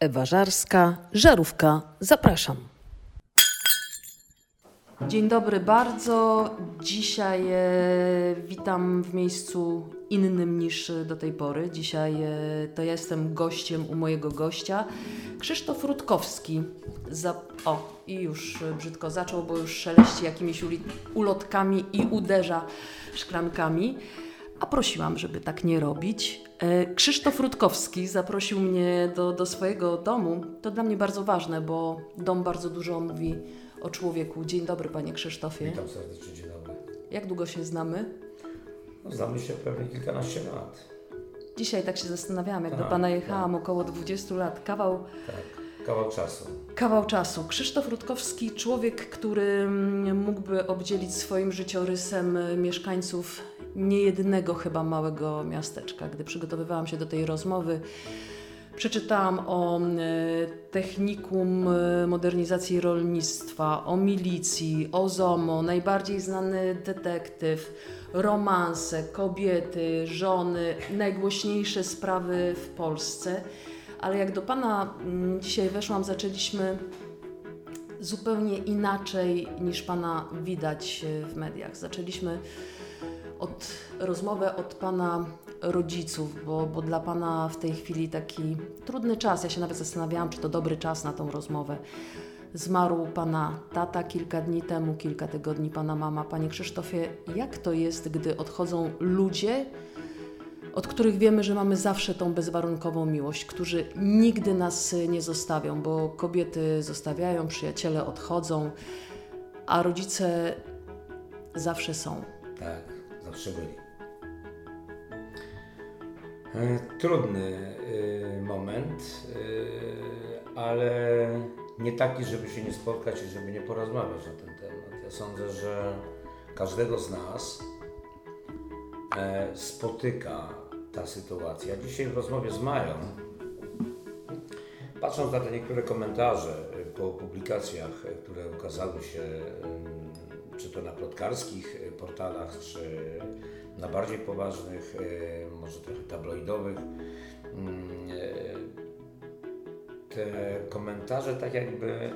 Ewa Żarska, Żarówka, zapraszam. Dzień dobry bardzo. Dzisiaj e, witam w miejscu innym niż do tej pory. Dzisiaj e, to ja jestem gościem u mojego gościa, Krzysztof Rutkowski. O, i już brzydko zaczął, bo już szeleści jakimiś ulotkami i uderza szklankami. A prosiłam, żeby tak nie robić. E, Krzysztof Rutkowski zaprosił mnie do, do swojego domu. To dla mnie bardzo ważne, bo dom bardzo dużo mówi o człowieku. Dzień dobry, panie Krzysztofie. Witam serdecznie, dzień dobry. Jak długo się znamy? No, znamy się pewnie kilkanaście lat. Dzisiaj tak się zastanawiałam, jak do tak, pana jechałam, tak. około 20 lat. Kawał. Tak, kawał czasu. Kawał czasu. Krzysztof Rutkowski, człowiek, który mm, mógłby obdzielić swoim życiorysem mieszkańców niejednego chyba małego miasteczka. Gdy przygotowywałam się do tej rozmowy, przeczytałam o e, technikum e, modernizacji rolnictwa, o milicji, o ZOMO, najbardziej znany detektyw, romanse, kobiety, żony, najgłośniejsze sprawy w Polsce. Ale jak do Pana mm, dzisiaj weszłam, zaczęliśmy zupełnie inaczej niż Pana widać w mediach. Zaczęliśmy od rozmowę od Pana rodziców, bo, bo dla Pana w tej chwili taki trudny czas. Ja się nawet zastanawiałam, czy to dobry czas na tą rozmowę. Zmarł Pana tata kilka dni temu, kilka tygodni Pana mama. Panie Krzysztofie, jak to jest, gdy odchodzą ludzie, od których wiemy, że mamy zawsze tą bezwarunkową miłość, którzy nigdy nas nie zostawią, bo kobiety zostawiają, przyjaciele odchodzą, a rodzice zawsze są. Tak zawsze byli. E, trudny e, moment, e, ale nie taki, żeby się nie spotkać i żeby nie porozmawiać na ten temat. Ja sądzę, że każdego z nas spotyka ta sytuacja. Dzisiaj w rozmowie z Mają, patrząc na te niektóre komentarze po publikacjach, które ukazały się czy to na plotkarskich e, portalach, czy na bardziej poważnych, e, może trochę tabloidowych. Mm, e, te komentarze tak jakby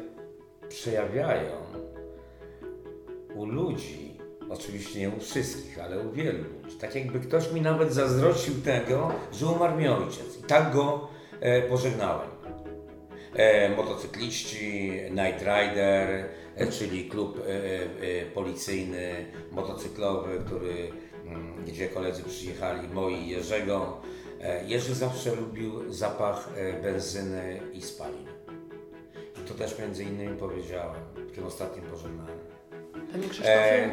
przejawiają u ludzi, oczywiście nie u wszystkich, ale u wielu ludzi, tak jakby ktoś mi nawet zazdrościł tego, że umarł mi ojciec i tak go pożegnałem. motocykliści, Night Rider, E, czyli klub e, e, policyjny, motocyklowy, który, mm, gdzie koledzy przyjechali, moi Jerzego. Jerzy zawsze lubił zapach benzyny i spalin. I to też między innymi powiedziałem w tym ostatnim pożegnaniu. Panie Krzysztofie,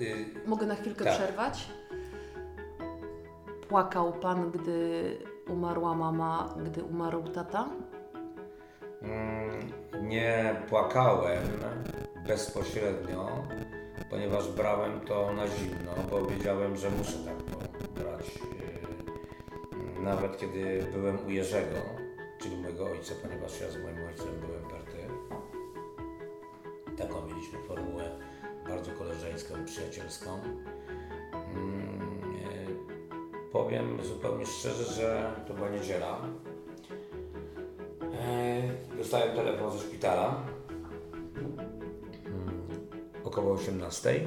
e, y, mogę na chwilkę tak. przerwać? Płakał Pan, gdy umarła mama, gdy umarł tata? Mm, nie płakałem bezpośrednio, ponieważ brałem to na zimno, bo wiedziałem, że muszę tak to brać. Yy, nawet kiedy byłem u Jerzego, czyli mojego ojca, ponieważ ja z moim ojcem byłem party. Taką mieliśmy formułę bardzo koleżeńską przyjacielską. Mm, yy, powiem zupełnie szczerze, że to była niedziela dostałem telefon ze szpitala hmm, około 18 e,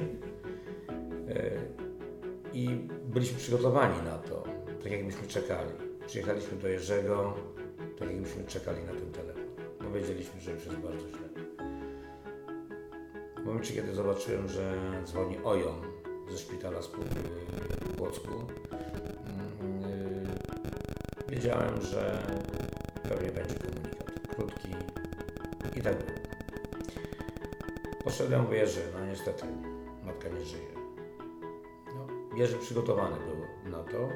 i byliśmy przygotowani na to, tak jakbyśmy czekali. Przyjechaliśmy do Jerzego, tak jakbyśmy czekali na ten telefon, bo wiedzieliśmy, że już jest bardzo źle. W momencie, kiedy zobaczyłem, że dzwoni Ojon ze szpitala w Płocku, mm, e, wiedziałem, że pewnie będzie komunikat krótki i tak było. Poszedłem w Jerzy, no niestety matka nie żyje. No, Jerzy przygotowany był na to.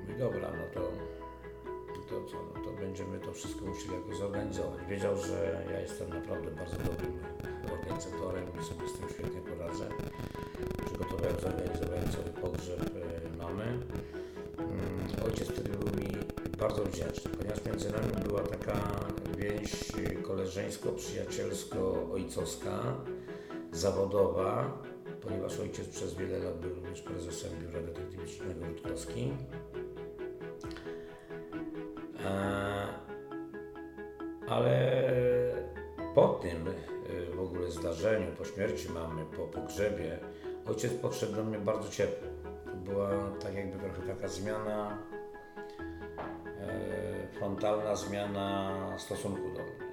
Mówi, dobra, no to, to co, no to będziemy to wszystko musieli jakoś zorganizować. Wiedział, że ja jestem naprawdę bardzo dobrym organizatorem i sobie z tym świetnie poradzę. Przygotowałem, zorganizowałem cały pogrzeb e, mamy. Mm, ojciec wtedy był mi bardzo wdzięczny, ponieważ między nami była taka więź koleżeńsko-przyjacielsko-ojcowska, zawodowa, ponieważ ojciec przez wiele lat był również prezesem Biura Detektywicznego Rutkowski. Ale po tym w ogóle zdarzeniu, po śmierci mamy, po pogrzebie, ojciec podszedł do mnie bardzo ciepło. To była tak jakby trochę taka zmiana, e, frontalna zmiana stosunku do mnie.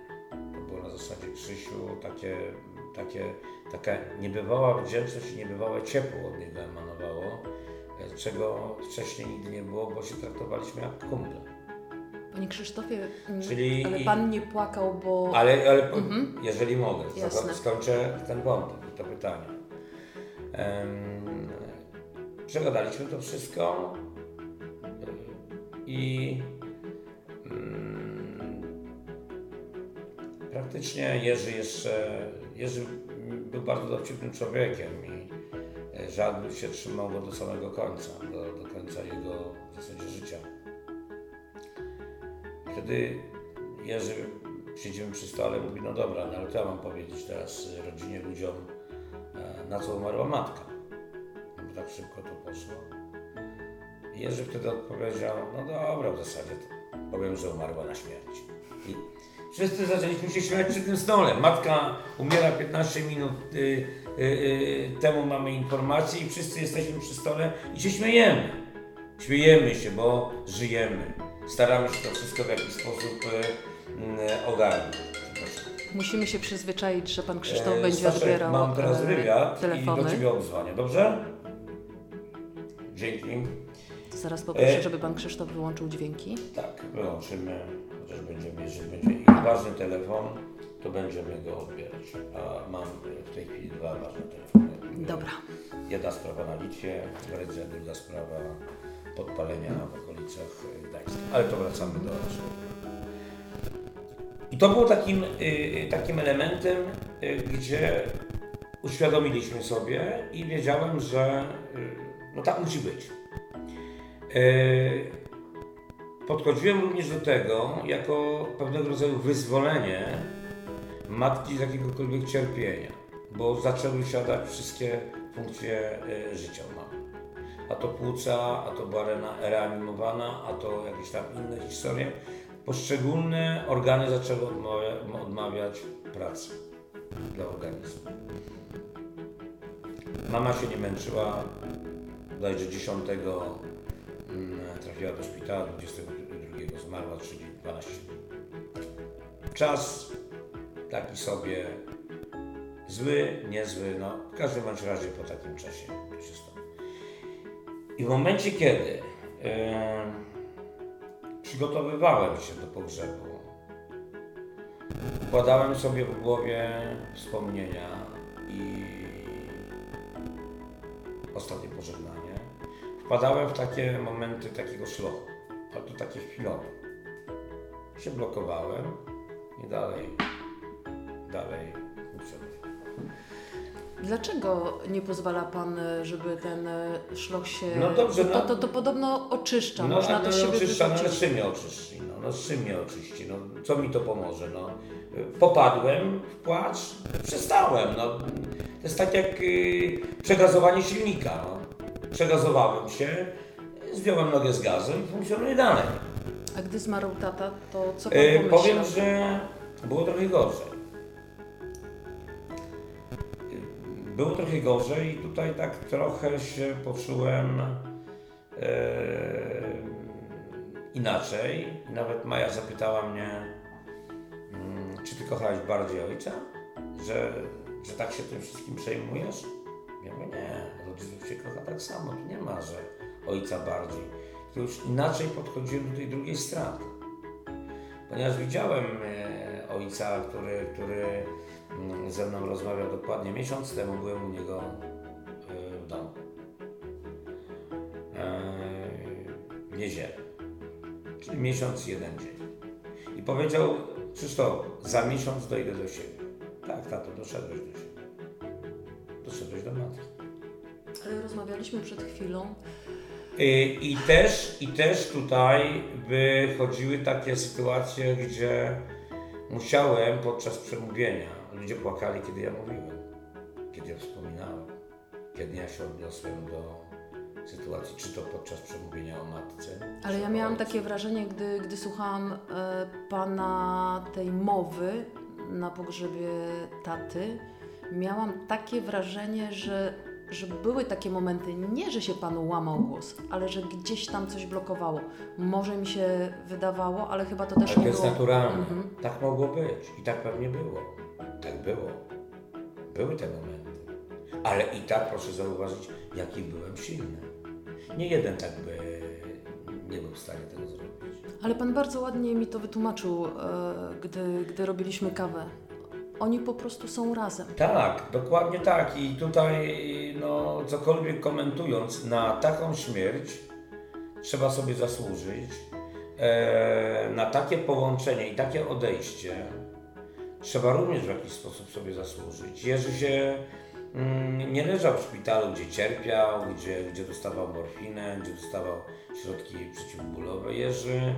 To było na zasadzie Krzysiu, takie, takie, taka niebywała wdzięczność i niebywałe ciepło od niego emanowało, e, czego wcześniej nigdy nie było, bo się traktowaliśmy jak kumple. Panie Krzysztofie, mm, Czyli... ale Pan nie płakał, bo... Ale, ale mhm. jeżeli mogę, Jasne. skończę ten wątek, to pytanie. Um, przegadaliśmy to wszystko i um, praktycznie Jerzy jeszcze, Jerzy był bardzo dowcipnym człowiekiem i e, żal się trzymał go do samego końca, do, do końca jego w zasadzie życia. Wtedy Jerzy siedzimy przy stole mówi, no dobra, no ale ja mam powiedzieć teraz rodzinie, ludziom, e, na co umarła matka? No bo tak szybko to poszło. I Jerzy wtedy odpowiedział, no dobra, w zasadzie powiem, że umarła na śmierć. I wszyscy zaczęliśmy się śmiać przy tym stole. Matka umiera 15 minut y, y, y, temu mamy informację i wszyscy jesteśmy przy stole i się śmiejemy. Śmiejemy się, bo żyjemy staramy się to wszystko w jakiś sposób e, ogarnąć. Musimy się przyzwyczaić, że pan Krzysztof e, będzie Staszek, odbierał mam teraz e, wywiad telefony. i do Ciebie odzwonię, dobrze? Dzięki. Zaraz poproszę, żeby pan Krzysztof wyłączył dźwięki. Tak, wyłączymy, chociaż będziemy, jeżeli będzie ważny telefon, to będziemy go odbierać. A mam w tej chwili dwa ważne telefony. Dobra. Jedna sprawa na Litwie, druga sprawa podpalenia w okolicach Ale to wracamy do I to było takim, y, takim elementem, y, gdzie uświadomiliśmy sobie i wiedziałem, że y, no tak musi być. Podchodziłem również do tego jako pewnego rodzaju wyzwolenie matki z jakiegokolwiek cierpienia, bo zaczęły siadać wszystkie funkcje mamy a to płuca, a to była reanimowana, a to jakieś tam inne historie. Poszczególne organy zaczęły odmawia, odmawiać pracy dla organizmu. Mama się nie męczyła, bodajże 10 mm, trafiła do szpitala, 22 zmarła, czyli 12 dni. Czas taki sobie zły, niezły, no w każdym razie po takim czasie to się stało. I w momencie, kiedy e, przygotowywałem się do pogrzebu, układałem sobie w głowie wspomnienia i ostatnie pożegnanie, wpadałem w takie momenty takiego szlochu, a to takie chwilowe. Się blokowałem i dalej, dalej funkcjonowałem. Dlaczego nie pozwala Pan, żeby ten szloch się... No dobrze, no, to, to, to podobno oczyszcza, no, można no, to no, siebie oczyszcza, no, ale czym mnie oczyści? No, no z czym mnie oczyści? No, co mi to pomoże? No, popadłem w płacz, przestałem. No, to jest tak jak y, przegazowanie silnika. No. Przegazowałem się, zdjąłem nogę z gazu i funkcjonuje dalej. A gdy zmarł tata, to co Pan pomyślał? Powiem, że było trochę gorzej. Było trochę gorzej i tutaj tak trochę się poczułem e, inaczej. Nawet Maja zapytała mnie, mm, czy ty kochałeś bardziej ojca? Że, że tak się tym wszystkim przejmujesz? Ja mówię, nie, rodziców się kocha tak samo, tu nie ma, że ojca bardziej. To już inaczej podchodziłem do tej drugiej straty. Ponieważ widziałem e, ojca, który, który ze mną rozmawiał dokładnie miesiąc temu, byłem u niego e, w domu. E, w niedzielę. Czyli miesiąc, jeden dzień. I powiedział, Krzysztof, za miesiąc dojdę do siebie. Tak, tato, doszedłeś do siebie. Doszedłeś do matki. Ale rozmawialiśmy przed chwilą. I, I, też, I też tutaj wychodziły takie sytuacje, gdzie musiałem podczas przemówienia Ludzie płakali, kiedy ja mówiłem, kiedy ja wspominałem, kiedy ja się odniosłem do sytuacji czy to podczas przemówienia o matce. Ale ja miałam ojcu. takie wrażenie, gdy, gdy słuchałam e, pana tej mowy na pogrzebie taty, miałam takie wrażenie, że, że były takie momenty, nie że się panu łamał głos, ale że gdzieś tam coś blokowało. Może mi się wydawało, ale chyba to też Ale to nie jest było. naturalne. Mhm. Tak mogło być i tak pewnie było. Tak było. Były te momenty. Ale i tak proszę zauważyć, jaki byłem silny. Nie jeden tak by nie był w stanie tego zrobić. Ale pan bardzo ładnie mi to wytłumaczył, e, gdy, gdy robiliśmy kawę. Oni po prostu są razem. Tak, dokładnie tak. I tutaj, no, cokolwiek komentując, na taką śmierć trzeba sobie zasłużyć. E, na takie połączenie i takie odejście trzeba również w jakiś sposób sobie zasłużyć. Jerzy się mm, nie leżał w szpitalu, gdzie cierpiał, gdzie, gdzie dostawał morfinę, gdzie dostawał środki przeciwbólowe. Jerzy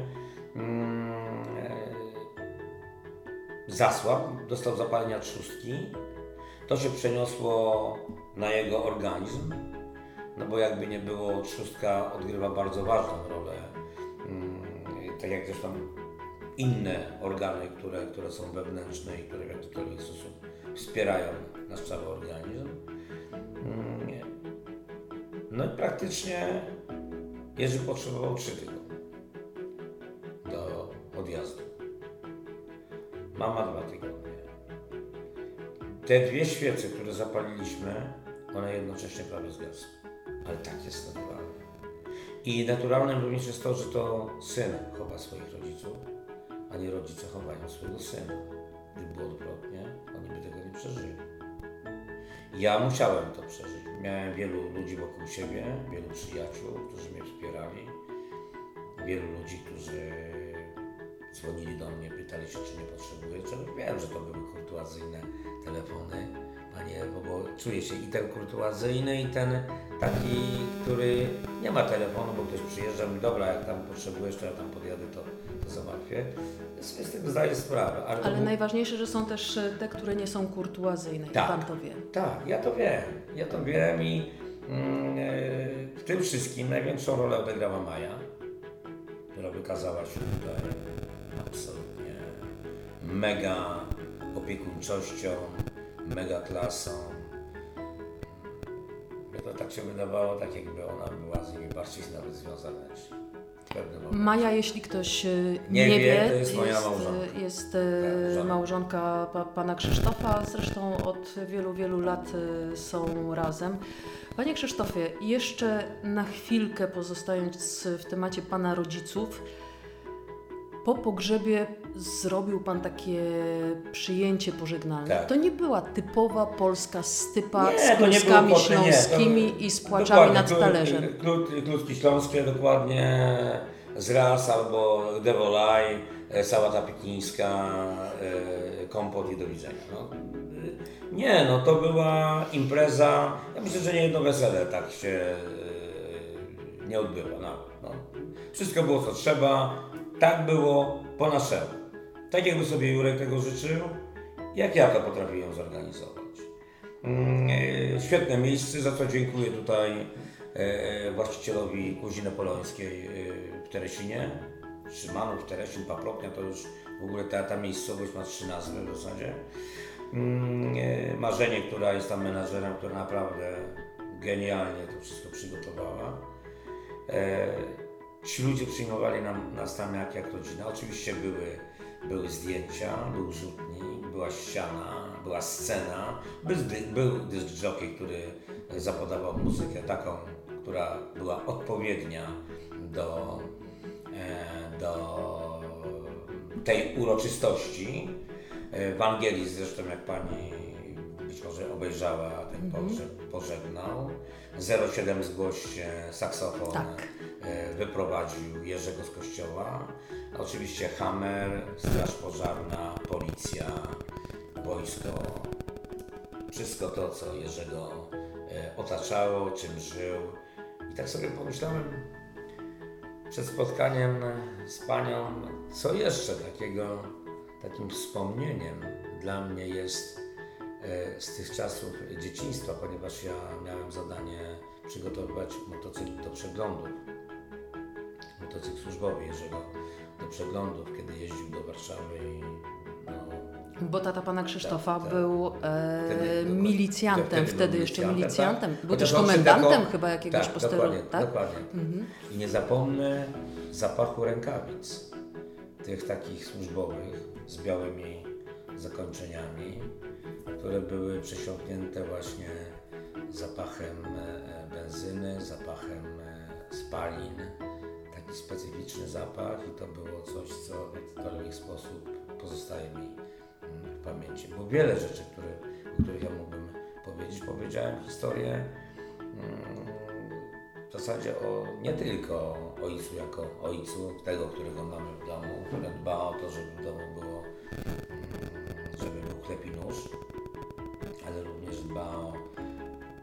mm, e, zasłabł, dostał zapalenia trzustki. To się przeniosło na jego organizm, no bo jakby nie było, trzustka odgrywa bardzo ważną rolę, mm, tak jak zresztą inne organy, które, które są wewnętrzne i które w jakikolwiek sposób wspierają nasz cały organizm. Mm, No i praktycznie Jerzy potrzebował trzy tygodnie do odjazdu. Mama dwa tygodnie. Te dwie świece, które zapaliliśmy, one jednocześnie prawie zgasły. Ale tak jest naturalne. I naturalnym również jest to, że to syn chowa swoich rodziców, a nie rodzice chowają swojego syna. Gdyby było odwrotnie, oni by tego nie przeżyli. Ja musiałem to przeżyć. Miałem wielu ludzi wokół siebie, wielu przyjaciół, którzy mnie wspierali, wielu ludzi, którzy dzwonili do mnie, pytali się, czy nie potrzebuję czegoś. Wiem, że to były kurtuazyjne telefony, Panie bo czuję się i ten kurtuazyjny, i ten taki, który nie ma telefonu, bo ktoś przyjeżdża i mówi, dobra, jak tam potrzebujesz, to ja tam podjadę, to, Ja sobie z tego zdaję sprawę. Ale, Ale był- najważniejsze, że są też e, te, które nie są kurtuazyjne. Tak. I pan to wie. Tak, ja to wiem. Ja to wiem i mm, e, w tym wszystkim największą rolę odegrała Maja, która wykazała się tutaj absolutnie mega opiekuńczością, mega klasą. Mnie to tak się wydawało, tak jakby ona była z nimi bardziej nawet związana Maja, jeśli ktoś e, Nie nie, wie, wie, to jest moja małżonka. e, jest Tak, e, żona. małżonka pa, pana Krzysztofa, zresztą od wielu, wielu lat są razem. Panie Krzysztofie, jeszcze na chwilkę pozostając w temacie pana rodziców, po pogrzebie zrobił pan takie przyjęcie pożegnalne. Tak. To nie była typowa polska stypa Nie, z było kluskami nie, to- śląskimi i z płaczami nad talerzem. klu- Kluski śląskie, dokładnie z ras albo devolaj, e, sałata pikińska, e, kompot i do widzenia. No. y, Nie, no to była impreza, ja myślę, że nie jedno wesele tak się e, nie odbyło nawet. No. Wszystko było co trzeba, tak było po naszemu. Tak jakby sobie Jurek tego życzył, jak ja to potrafiłem zorganizować. Mm, e, Świetne miejsce, za co dziękuję tutaj e, właścicielowi Kuziny Polońskiej e, w Teresinie. Szymanów, Teresin, Paproknia, to już w ogóle ta, ta miejscowość ma trzy nazwy w zasadzie. Mm, Marzenie, która jest tam menadżerem, która naprawdę genialnie to wszystko przygotowała. Ci ludzie przyjmowali nam, nas tam jak, jak rodzina. Oczywiście były, były zdjęcia, był rzutnik, była ściana, była scena, był, był dysk jockey, który zapodawał muzykę taką, która była odpowiednia do, e, do tej uroczystości. E, Wangelis zresztą, jak pani być może obejrzała pożegnał. 07 zgłoś się saksofon Tak. e, wyprowadził Jerzego z kościoła. Oczywiście Hammer, Straż Pożarna, Policja, wojsko. Wszystko to, co Jerzego e, otaczało, czym żył. I tak sobie pomyślałem przed spotkaniem z Panią, co jeszcze takiego, takim wspomnieniem dla mnie jest e, z tych czasów dzieciństwa, ponieważ ja miałem zadanie przygotowywać motocykl do przeglądów. Motocykl służbowy, jeżeli do przeglądów, kiedy jeździł do Warszawy i no, bo tata pana Krzysztofa Tak, tak. był e, Wtedy- milicjantem, wtedy wtedy, był jeszcze milicjantem, tak. Był też Chociaż komendantem taką- chyba jakiegoś tak, posterunku, dokładnie, tak? dokładnie. I nie zapomnę zapachu rękawic, tych takich służbowych z białymi zakończeniami, które były przesiąknięte właśnie zapachem e, benzyny, zapachem e, spalin. Taki specyficzny zapach i to było coś, co w jakikolwiek sposób pozostaje mi mm, w pamięci. Było wiele rzeczy, które, o których ja mógłbym powiedzieć. Powiedziałem historię mm, w zasadzie o, nie tylko o ojcu jako ojcu, tego, którego mamy w domu, który dba o to, żeby w domu było, mm, żeby był chleb i nóż, również dba o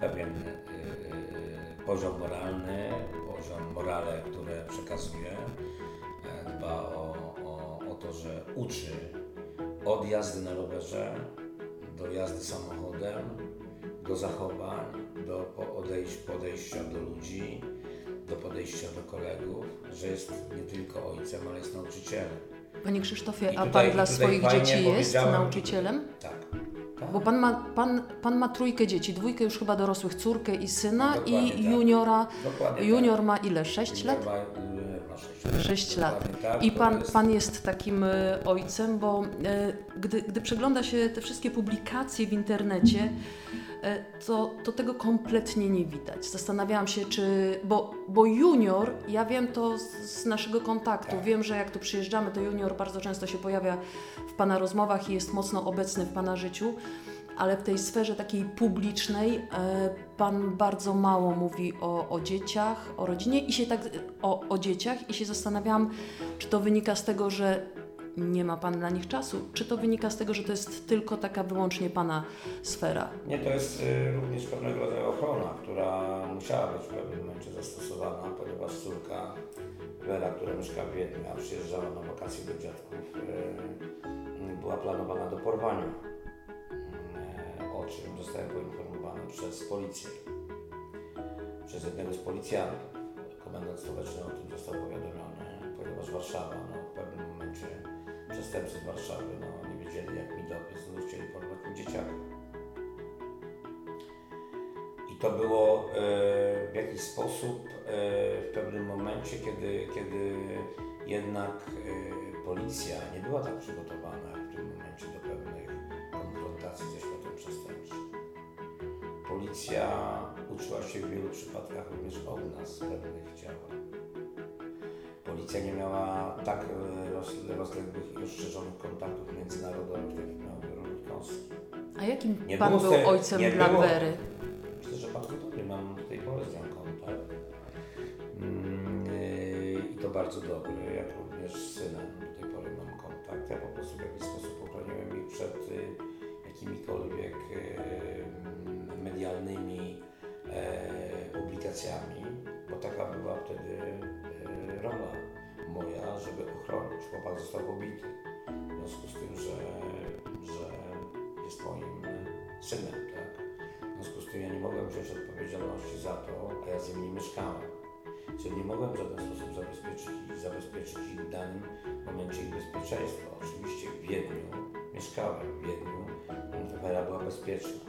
pewien y, y, poziom moralny, poziom morale, które przekazuje, e, dba o, o, o to, że uczy od jazdy na rowerze do jazdy samochodem, do zachowań, do odejść, podejścia do ludzi, do podejścia do kolegów, że jest nie tylko ojcem, ale jest nauczycielem. Panie Krzysztofie, I a tutaj- pan dla swoich dzieci jest nauczycielem? Tak. Tak. Bo pan ma, pan, pan ma trójkę dzieci, dwójkę już chyba dorosłych, córkę i syna i tak. juniora. Dokładnie Junior ma ile? 6 tak. lat? Ma, y, ma sześć lat. 6 lat. Tak, I pan, jest- pan jest takim e, ojcem, bo e, gdy, gdy przegląda się te wszystkie publikacje w internecie, e, to, to tego kompletnie nie widać. Zastanawiałam się, czy. Bo, bo junior, ja wiem to z, z naszego kontaktu, Tak. wiem, że jak tu przyjeżdżamy, to junior bardzo często się pojawia w pana rozmowach i jest mocno obecny w pana życiu. Ale w tej sferze takiej publicznej e, Pan bardzo mało mówi o, o dzieciach, o rodzinie i się tak o, o dzieciach i się zastanawiałam, czy to wynika z tego, że nie ma Pan dla nich czasu, czy to wynika z tego, że to jest tylko taka wyłącznie Pana sfera. Nie, to jest y, również pewnego rodzaju ochrona, która musiała być w pewnym momencie zastosowana, ponieważ córka Wera, która mieszka w Wiedniu, a przyjeżdżała na wakacje do dziadków, y, była planowana do porwania, y, o czym zostałem poinformowany przez policję, przez jednego z policjantów. Komendant stołeczny o tym został powiadomiony, ponieważ Warszawa, no, w pewnym momencie przestępcy z Warszawy no, nie wiedzieli jak mi dobiec, no, chcieli porwać mi dzieciaka. I to było e, w jakiś sposób e, w pewnym momencie, kiedy, kiedy jednak e, policja nie była tak przygotowana w tym momencie do pewnych konfrontacji ze światem przestępczym. Policja uczyła się w wielu przypadkach również od nas pewnych działań. Policja nie miała tak e, roz, rozległych i rozszerzonych kontaktów międzynarodowych, takich miał Kąski. A jakim Nie Pan był se- ojcem nie dla było. Wery? Myślę, że bardzo dobry. Mam do tej pory z nią kontakt. Mm, yy, I to bardzo dobry. Jak również z synem do tej pory mam kontakt. Ja po prostu w jakiś sposób ochroniłem ich przed y, jakimikolwiek medialnymi e, publikacjami, bo taka była wtedy e, rola moja, żeby ochronić. Chłopak został pobity. W związku z tym, że, że jest moim synem, tak? W związku z tym ja nie mogłem wziąć odpowiedzialności za to, a ja z nim nie mieszkałem. Czyli nie mogłem w żaden sposób zabezpieczyć, zabezpieczyć ich w danym momencie ich bezpieczeństwa. Oczywiście w Wiedniu mieszkałem, w Wiedniu Wera była bezpieczna.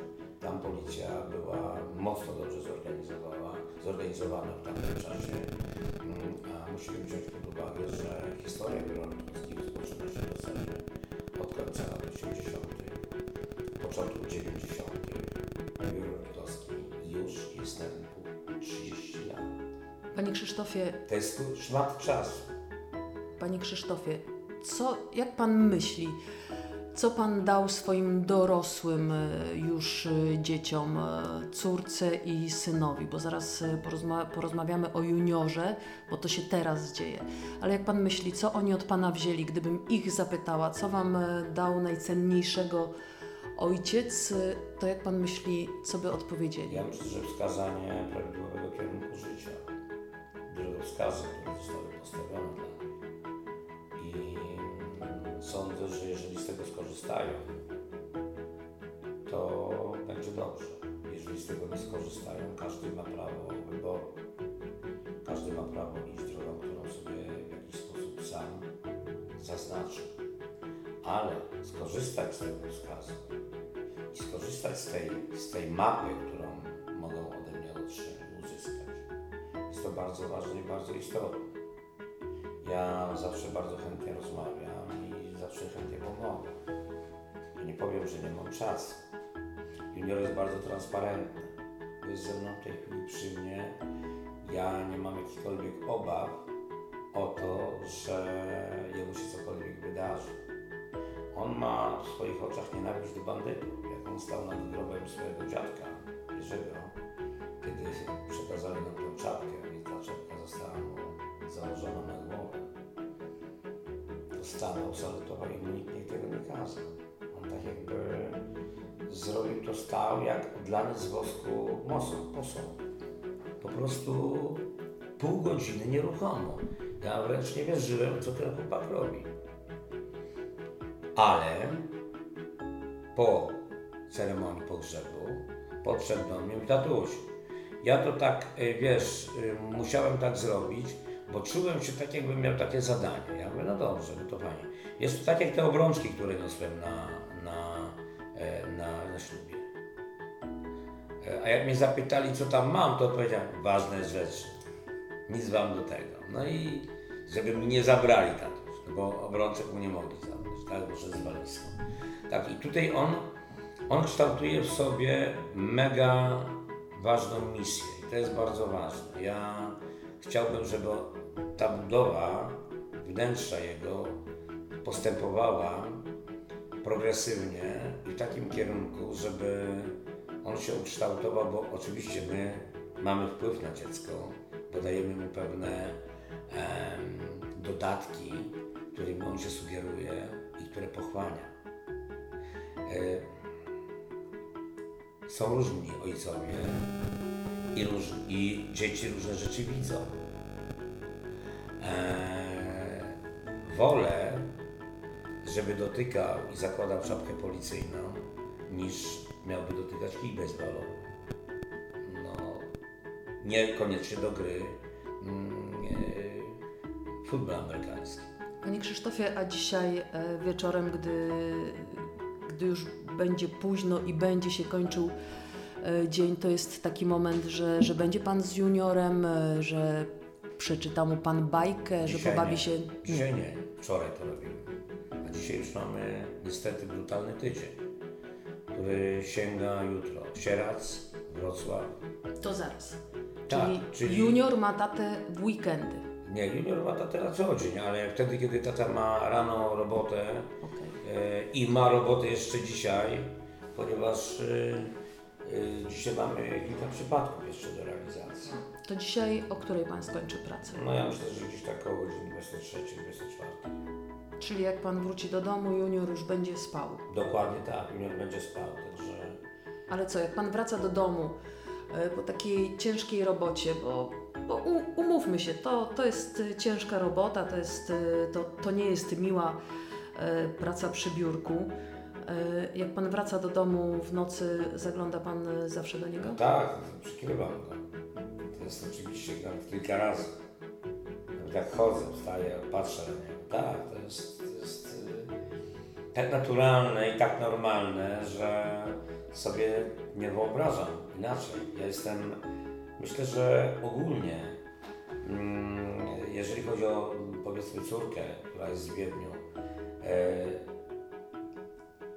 Tam policja była mocno dobrze zorganizowana, zorganizowana w tamtym czasie. Mm, A musimy wziąć pod uwagę, że historia Lotnickiego rozpoczyna się w zasadzie od końca lat 80., początku 90. Biuro Lotnicki już jest na rynku 30 lat. Panie Krzysztofie, To jest szmat czasu. Panie Krzysztofie, co, jak Pan myśli, co Pan dał swoim dorosłym e, już e, dzieciom, e, córce i synowi? Bo zaraz porozma porozmawiamy o juniorze, bo to się teraz dzieje. Ale jak Pan myśli, co oni od Pana wzięli? Gdybym ich zapytała, co Wam dał najcenniejszego ojciec, to jak Pan myśli, co by odpowiedzieli? Ja myślę, że wskazanie prawidłowego kierunku życia, drogowskazy, które zostały postawione. I sądzę, że jeżeli z tego skorzystają, to będzie dobrze. Jeżeli z tego nie skorzystają, każdy ma prawo wyboru. Każdy ma prawo iść drogą, którą sobie w jakiś sposób sam zaznaczy. Ale skorzystać z tego wskazu i skorzystać z tej, z tej mapy, którą mogą ode mnie uzyskać, jest to bardzo ważne i bardzo istotne. Ja zawsze bardzo chętnie rozmawiam zawsze chętnie pomogę. Ja nie powiem, że nie mam czasu. Junior jest bardzo transparentny. Jest ze mną w tej chwili przy mnie. Ja nie mam jakichkolwiek obaw o to, że jemu się cokolwiek wydarzy. On ma w swoich oczach nienawiść do bandytów. Jak on stał nad grobem swojego dziadka, Jerzego, kiedy przekazali nam tę czapkę i ta czapka została mu założona na głowę, stanął, salutował i nikt nikt tego nie kazał. On tak jakby zrobił to, stał jak odlany z wosku posąg. posąg. Po prostu pół godziny nieruchomo. Ja wręcz nie wierzyłem, co ten chłopak robi. Ale po ceremonii pogrzebu podszedł do mnie i tatuś, ja to tak, y, wiesz, y, musiałem tak zrobić, bo czułem się tak, jakbym miał takie zadanie. Ja mówię, no dobrze, no to fajnie. Jest to tak jak te obrączki, które niosłem na, na, e, na, na ślubie. E, A jak mnie zapytali, co tam mam, to odpowiedziałem, ważne rzeczy. Nic wam do tego. No i żeby mi nie zabrali tatuś, no bo obrączek mu nie mogli zabrać, tak, bo z walizką. Tak, i tutaj on, on kształtuje w sobie mega ważną misję i to jest bardzo ważne. Ja chciałbym, żeby ta budowa wnętrza jego postępowała progresywnie i w takim kierunku, żeby on się ukształtował, bo oczywiście my mamy wpływ na dziecko, bo dajemy mu pewne em, dodatki, którymi on się sugeruje i które pochłania. E, są różni ojcowie i, róż, i dzieci różne rzeczy widzą. E, wolę, żeby dotykał i zakładał czapkę policyjną, niż miałby dotykać kij baseballowy. No, niekoniecznie do gry mm, e, futbol amerykański. Panie Krzysztofie, a dzisiaj e, wieczorem, gdy, gdy już będzie późno i będzie się kończył e, dzień, to jest taki moment, że, że będzie Pan z juniorem, e, że przeczyta mu Pan bajkę, że Dzisiaj pobawi nie. się... Dzisiaj nie, wczoraj to robimy. A dzisiaj już mamy niestety brutalny tydzień, który sięga jutro. Sierac, Wrocław. To zaraz. Tak, czyli, czyli- junior ma tatę w weekendy. Nie, junior ma tatę na co dzień, ale wtedy, kiedy tata ma rano robotę Okej. e, i ma robotę jeszcze dzisiaj, ponieważ e, dzisiaj mamy kilka przypadków jeszcze do realizacji. To dzisiaj o której Pan skończy pracę? No ja myślę, że gdzieś tak około godziny 23, 24. Czyli jak Pan wróci do domu, junior już będzie spał. Dokładnie tak, junior będzie spał, także... Ale co, jak Pan wraca do domu e, po takiej ciężkiej robocie, bo, bo umówmy się, to, to jest e, ciężka robota, to, jest, to, to nie jest miła praca przy biurku. E, Jak Pan wraca do domu w nocy, zagląda Pan e, zawsze do niego? Tak, przykrywam go. To jest oczywiście nawet kilka razy. Nawet jak chodzę, wstaję, patrzę na niego. Tak, to jest, to jest y, tak naturalne i tak normalne, że sobie nie wyobrażam inaczej. Ja jestem, myślę, że ogólnie, mm, jeżeli chodzi o powiedzmy córkę, która jest w Wiedniu, e,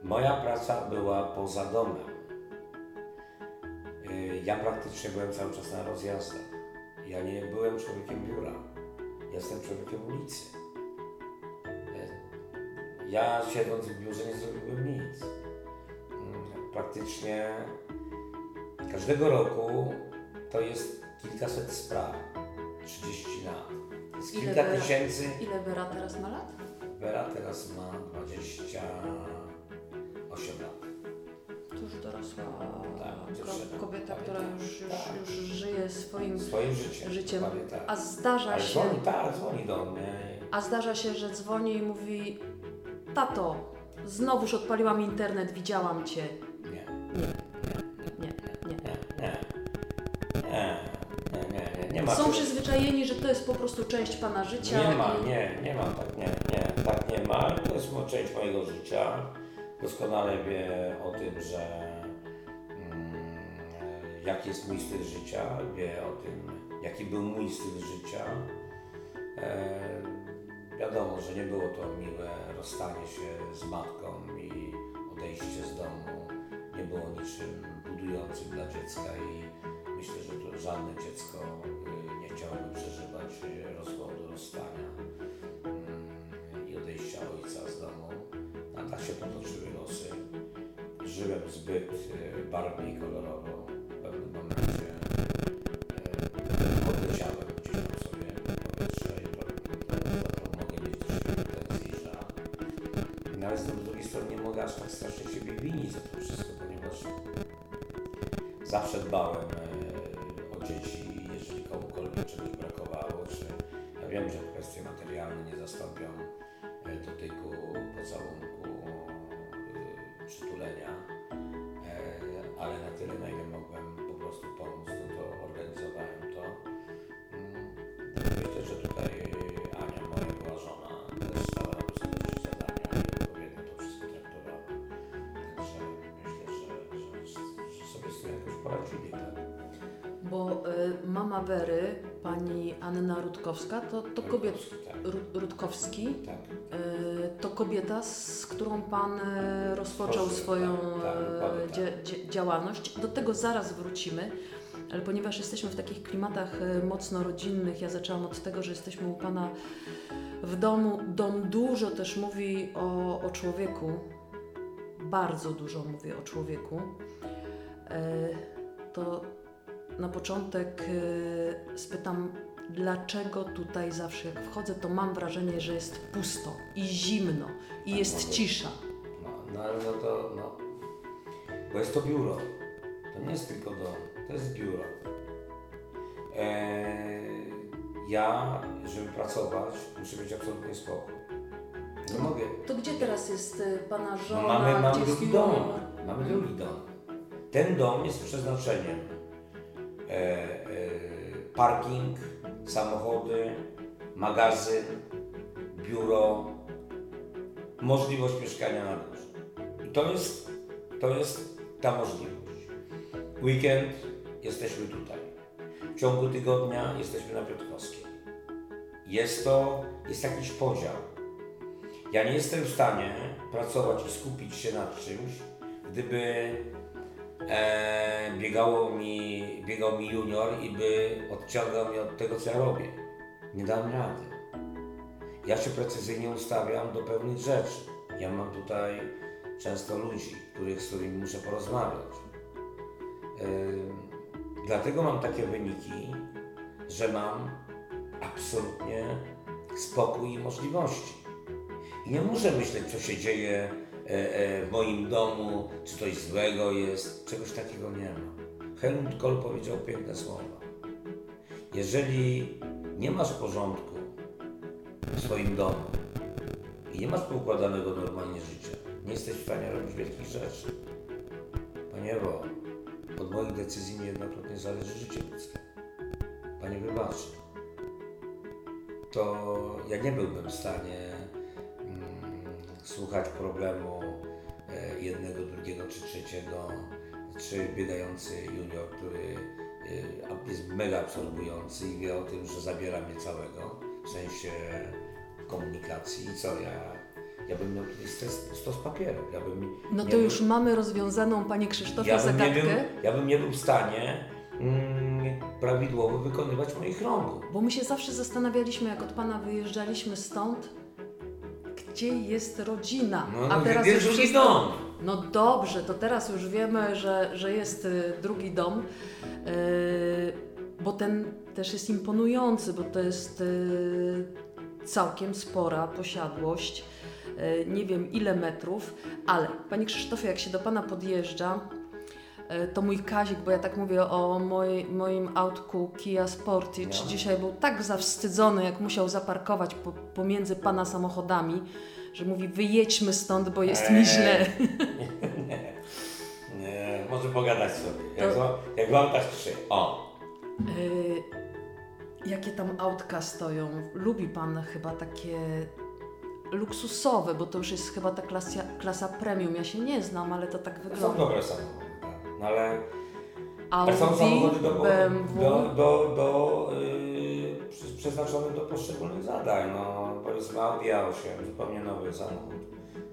moja praca była poza domem. Y, Ja praktycznie byłem cały czas na rozjazdach. Ja nie byłem człowiekiem biura. Jestem człowiekiem ulicy. Y, Ja siedząc w biurze nie zrobiłbym nic. Mm, Praktycznie każdego roku to jest kilkaset spraw. 30 lat. To jest Ile kilka wy- tysięcy. Ile Wera teraz ma lat? Wera teraz ma 8 lat. To już dorosła tak, dziewczyna. kobieta, która już, już, już żyje swoim, swoim życiem. życiem. Tak. A zdarza ale się. Dzwoni, tak, dzwoni do mnie. A zdarza się, że dzwoni i mówi: Tato, znowuż odpaliłam internet, widziałam cię. Nie. Nie. Nie. Nie. Nie. Nie. Nie. Nie. nie ma Są przyzwyczajeni, że to jest po prostu część pana życia. Nie ma, i... nie, nie ma tak, nie, nie, tak nie ma. To jest część mojego życia Doskonale wie o tym, że mm, jaki jest mój styl życia, wie o tym, jaki był mój styl życia. E, wiadomo, że nie było to miłe rozstanie się z matką i odejście z domu. Nie było niczym budującym dla dziecka i myślę, że to żadne dziecko y, nie chciałoby przeżywać rozwodu, rozstania mm, i odejścia ojca z domu. A tak się potoczyły losy. Żyłem zbyt y, barwnie i kolorowo. W pewnym momencie e, odleciałem gdzieś tam sobie powietrze i mogę mieć do siebie pretensji, że no, ale z drugiej strony nie mogę aż tak strasznie siebie winić za to wszystko, ponieważ zawsze dbałem e, o dzieci, jeżeli komukolwiek czegoś brakowało, czy ja wiem, że kwestie materialne nie zastąpią pani Anna Rutkowska, to, to kobieta. Tak, Ru- Rutkowski, tak. y, to kobieta, z którą Pan y, rozpoczął swoją tak, tak, e, dokładnie tak. dzia- dzia- działalność. Do tego zaraz wrócimy, ale ponieważ jesteśmy w takich klimatach mocno rodzinnych, ja zaczęłam od tego, że jesteśmy u Pana w domu. Dom dużo też mówi o, o człowieku, bardzo dużo mówi o człowieku. E, To na początek e, spytam, dlaczego tutaj zawsze jak wchodzę, to mam wrażenie, że jest pusto i zimno i jest cisza. No, no ale no to, no, bo jest to biuro. To nie jest tylko dom, to jest biuro. Eee, ja, żeby pracować, muszę mieć absolutnie spokój. Nie mogę. To gdzie teraz jest e, Pana No, żona? mamy mamy drugi dom. Mamy drugi dom. Ten dom jest przeznaczeniem parking, samochody, magazyn, biuro, możliwość mieszkania na górze. I to jest, to jest ta możliwość. Weekend jesteśmy tutaj. W ciągu tygodnia jesteśmy na Piotrkowskiej. Jest to, jest jakiś podział. Ja nie jestem w stanie pracować i skupić się nad czymś, gdyby e, biegało mi, biegał mi junior i by odciągał mnie od tego, co ja robię. Nie dam rady. Ja się precyzyjnie ustawiam do pewnych rzeczy. Ja mam tutaj często ludzi, których, z którymi muszę porozmawiać. Ym, dlatego mam takie wyniki, że mam absolutnie spokój i możliwości. I nie muszę myśleć, co się dzieje e, e, w moim domu, czy coś złego jest. Czegoś takiego nie ma. Helmut Kohl powiedział piękne słowa. Jeżeli nie masz porządku w swoim domu i nie masz poukładanego normalnie życia, nie jesteś w stanie robić wielkich rzeczy. Panie Ewo, od moich decyzji niejednokrotnie zależy życie ludzkie. Panie wybaczy. To ja nie byłbym w stanie słuchać problemu e, jednego, drugiego czy trzeciego, czy biegający junior, który e, jest mega absorbujący i wie o tym, że zabiera mnie całego w sensie komunikacji. I co ja? Ja bym miał tutaj stos, stos papieru. Ja bym No to był- już mamy rozwiązaną, Panie Krzysztofie, ja bym, zagadkę. był, ja bym nie był w stanie mm, prawidłowo wykonywać moich rąk. Bo my się zawsze zastanawialiśmy, jak od Pana wyjeżdżaliśmy stąd, gdzie jest rodzina. No, A teraz gdzie już drugi wszystko... dom? No dobrze, to teraz już wiemy, że, że jest y, drugi dom, y, bo ten też jest imponujący, bo to jest y, całkiem spora posiadłość. Nie wiem ile metrów, ale Panie Krzysztofie, jak się do Pana podjeżdża, to mój Kazik, bo ja tak mówię o mojej, moim autku Kia Sportage, No. dzisiaj był tak zawstydzony, jak musiał zaparkować po, pomiędzy Pana samochodami, że mówi wyjedźmy stąd, bo jest mi Eee. źle. Nie, nie, może pogadać sobie. Jak, To- to... jak wam tak trzy. O, Y, Jakie tam autka stoją? Lubi Pan chyba takie luksusowe, bo to już jest chyba ta klasa, klasa premium. Ja się nie znam, ale to tak To są wygląda. dobre samochody. No ale Audi, ale są samochody do, BMW. do, do, do, yy, przy- przeznaczone do poszczególnych zadań. No, powiedzmy Audi A8, zupełnie nowy samochód,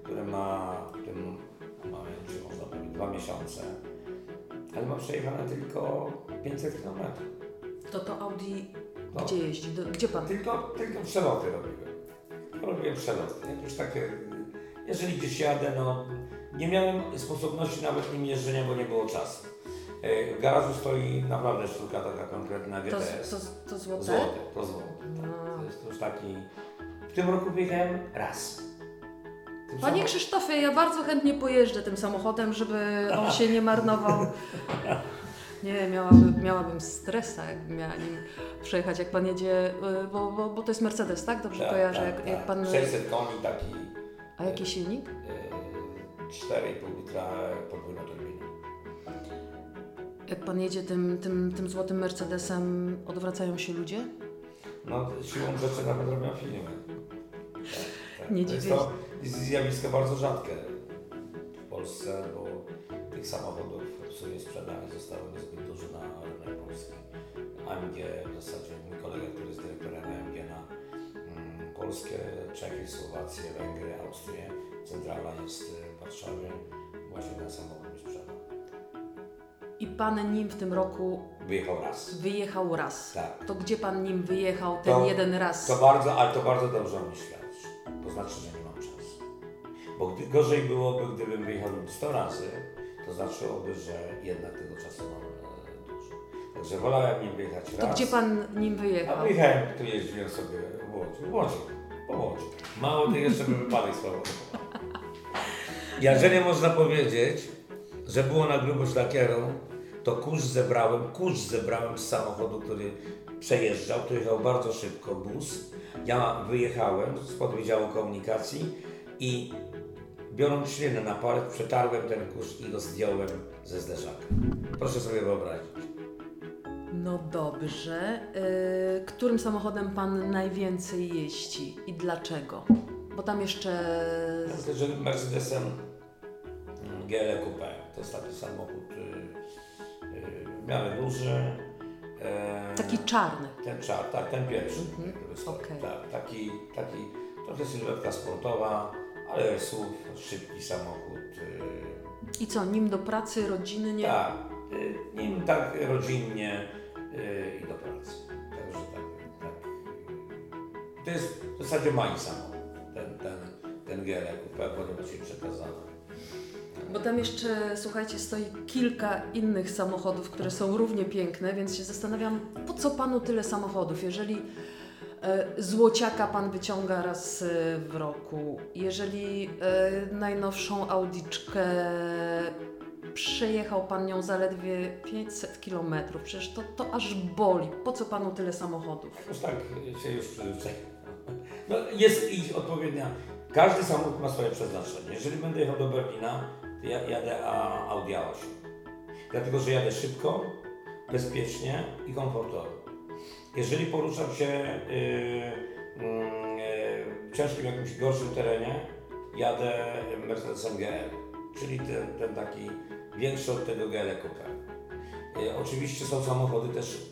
który ma w tym momencie, można powiedzieć, dwa miesiące, ale ma przejechane tylko 500 km. To to Audi No. gdzie jeździ? Do, gdzie Pan? Tylko, tylko przeloty robiłem. Robiłem przeloty. Jakieś takie, jeżeli gdzieś jadę, no nie miałem sposobności nawet nim jeżdżenia, bo nie było czasu. E, W garażu stoi naprawdę sztuka taka konkretna To, GTS. to, to złote? Złoty, to złoty. Tak. No. To jest już taki. W tym roku wyjechałem raz. Tym Panie Krzysztofie, ja bardzo chętnie pojeżdżę tym samochodem, żeby on się nie marnował. Nie, miałabym, miałabym stresa, jakbym miała nim przejechać, jak pan jedzie, y, bo, bo, bo to jest Mercedes, tak? Dobrze Tak, kojarzę, tak, jak, tak. jak pan... 600 koni, taki A jaki silnik? E, 4,5 litra podwójna turbina. Jak pan jedzie tym, tym, tym złotym Mercedesem, odwracają się ludzie? No, siłą rzeczy nawet robią filmy. Tak, tak. Nie to jest to zjawisko bardzo rzadkie w Polsce, bo tych samochodów w sumie sprzedanych zostało niezbyt dużo na rynek polski. AMG w zasadzie mój kolega, który jest dyrektorem AMG na mm, Polskę, Czechy, Słowację, Węgry, Austrię. Centrala jest Właśnie ten samochód mi sprzedał. I pan nim w tym roku Wyjechał raz. wyjechał raz. Tak. To gdzie pan nim wyjechał ten To- jeden raz? To bardzo, ale to bardzo dobrze mnie świadczy. To znaczy, że nie mam czasu. Bo gdy, gorzej byłoby, gdybym wyjechał 100 razy, to znaczyłoby, że jednak tego czasu mam e, dużo. Także wolałem nim wyjechać To raz. gdzie pan nim A wyjechał? wyjechałem, tu jeździłem sobie w Łodzi. W Łodzi. Po Łodzi. Mało to jeszcze by wypadek spowodował. Jeżeli można powiedzieć, że było na grubo szlakierą, to kurz zebrałem, kurz zebrałem z samochodu, który przejeżdżał, to jechał bardzo szybko bus. Ja wyjechałem spod Wydziału Komunikacji i biorąc ślinę na palec, przetarłem ten kurz i go zdjąłem ze zderzaka. Proszę sobie wyobrazić. No dobrze. Y, którym samochodem pan najwięcej jeździ i dlaczego? Bo tam jeszcze. Myślę, że Mercedesem GL Coupe to jest taki samochód y, y, w miarę duży. E, Taki czarny. ten czar, tak, ten pierwszy. Mhm, okej. tak, taki, taki trochę sylwetka sportowa, ale SUV, szybki samochód. y, I co, nim do pracy, rodziny nie? Tak, nim tak rodzinnie i do pracy. Także tak, tak. To jest w zasadzie mój samochód, ten GL Coupe, ponieważ się przekazano. Bo tam jeszcze, słuchajcie, stoi kilka innych samochodów, które są równie piękne, więc się zastanawiam, po co panu tyle samochodów? Jeżeli e, złociaka pan wyciąga raz e, w roku, jeżeli e, najnowszą Audiczkę przejechał pan nią zaledwie 500 km, przecież to, to aż boli. Po co panu tyle samochodów? Już tak się już przyzwyczaiłem. No, jest ich odpowiednia. Każdy samochód ma swoje przeznaczenie. Jeżeli będę jechał do Berlina, to ja jadę Audi A8. Dlatego, że jadę szybko, bezpiecznie i komfortowo. Jeżeli poruszam się yy, yy, w ciężkim jakimś gorszym terenie, jadę Mercedesem GL, czyli ten, ten taki większy od tego GL Coupe. Yy, oczywiście są samochody też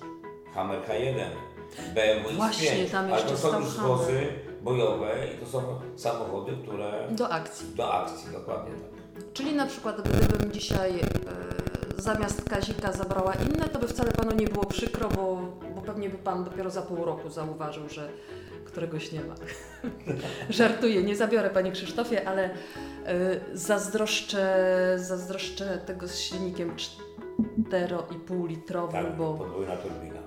Hammer H1, BMW X5, Właśnie, tam ale jeszcze to są już wozy bojowe i to są samochody, które Do akcji. do akcji, dokładnie tak. Czyli na przykład gdybym dzisiaj e, zamiast Kazika zabrała inne, to by wcale panu nie było przykro, bo, bo pewnie by pan dopiero za pół roku zauważył, że któregoś nie ma. Żartuję, nie zabiorę panie Krzysztofie, ale e, zazdroszczę, zazdroszczę tego z silnikiem 4,5 litrowym, Tak, bo podwójna turbina.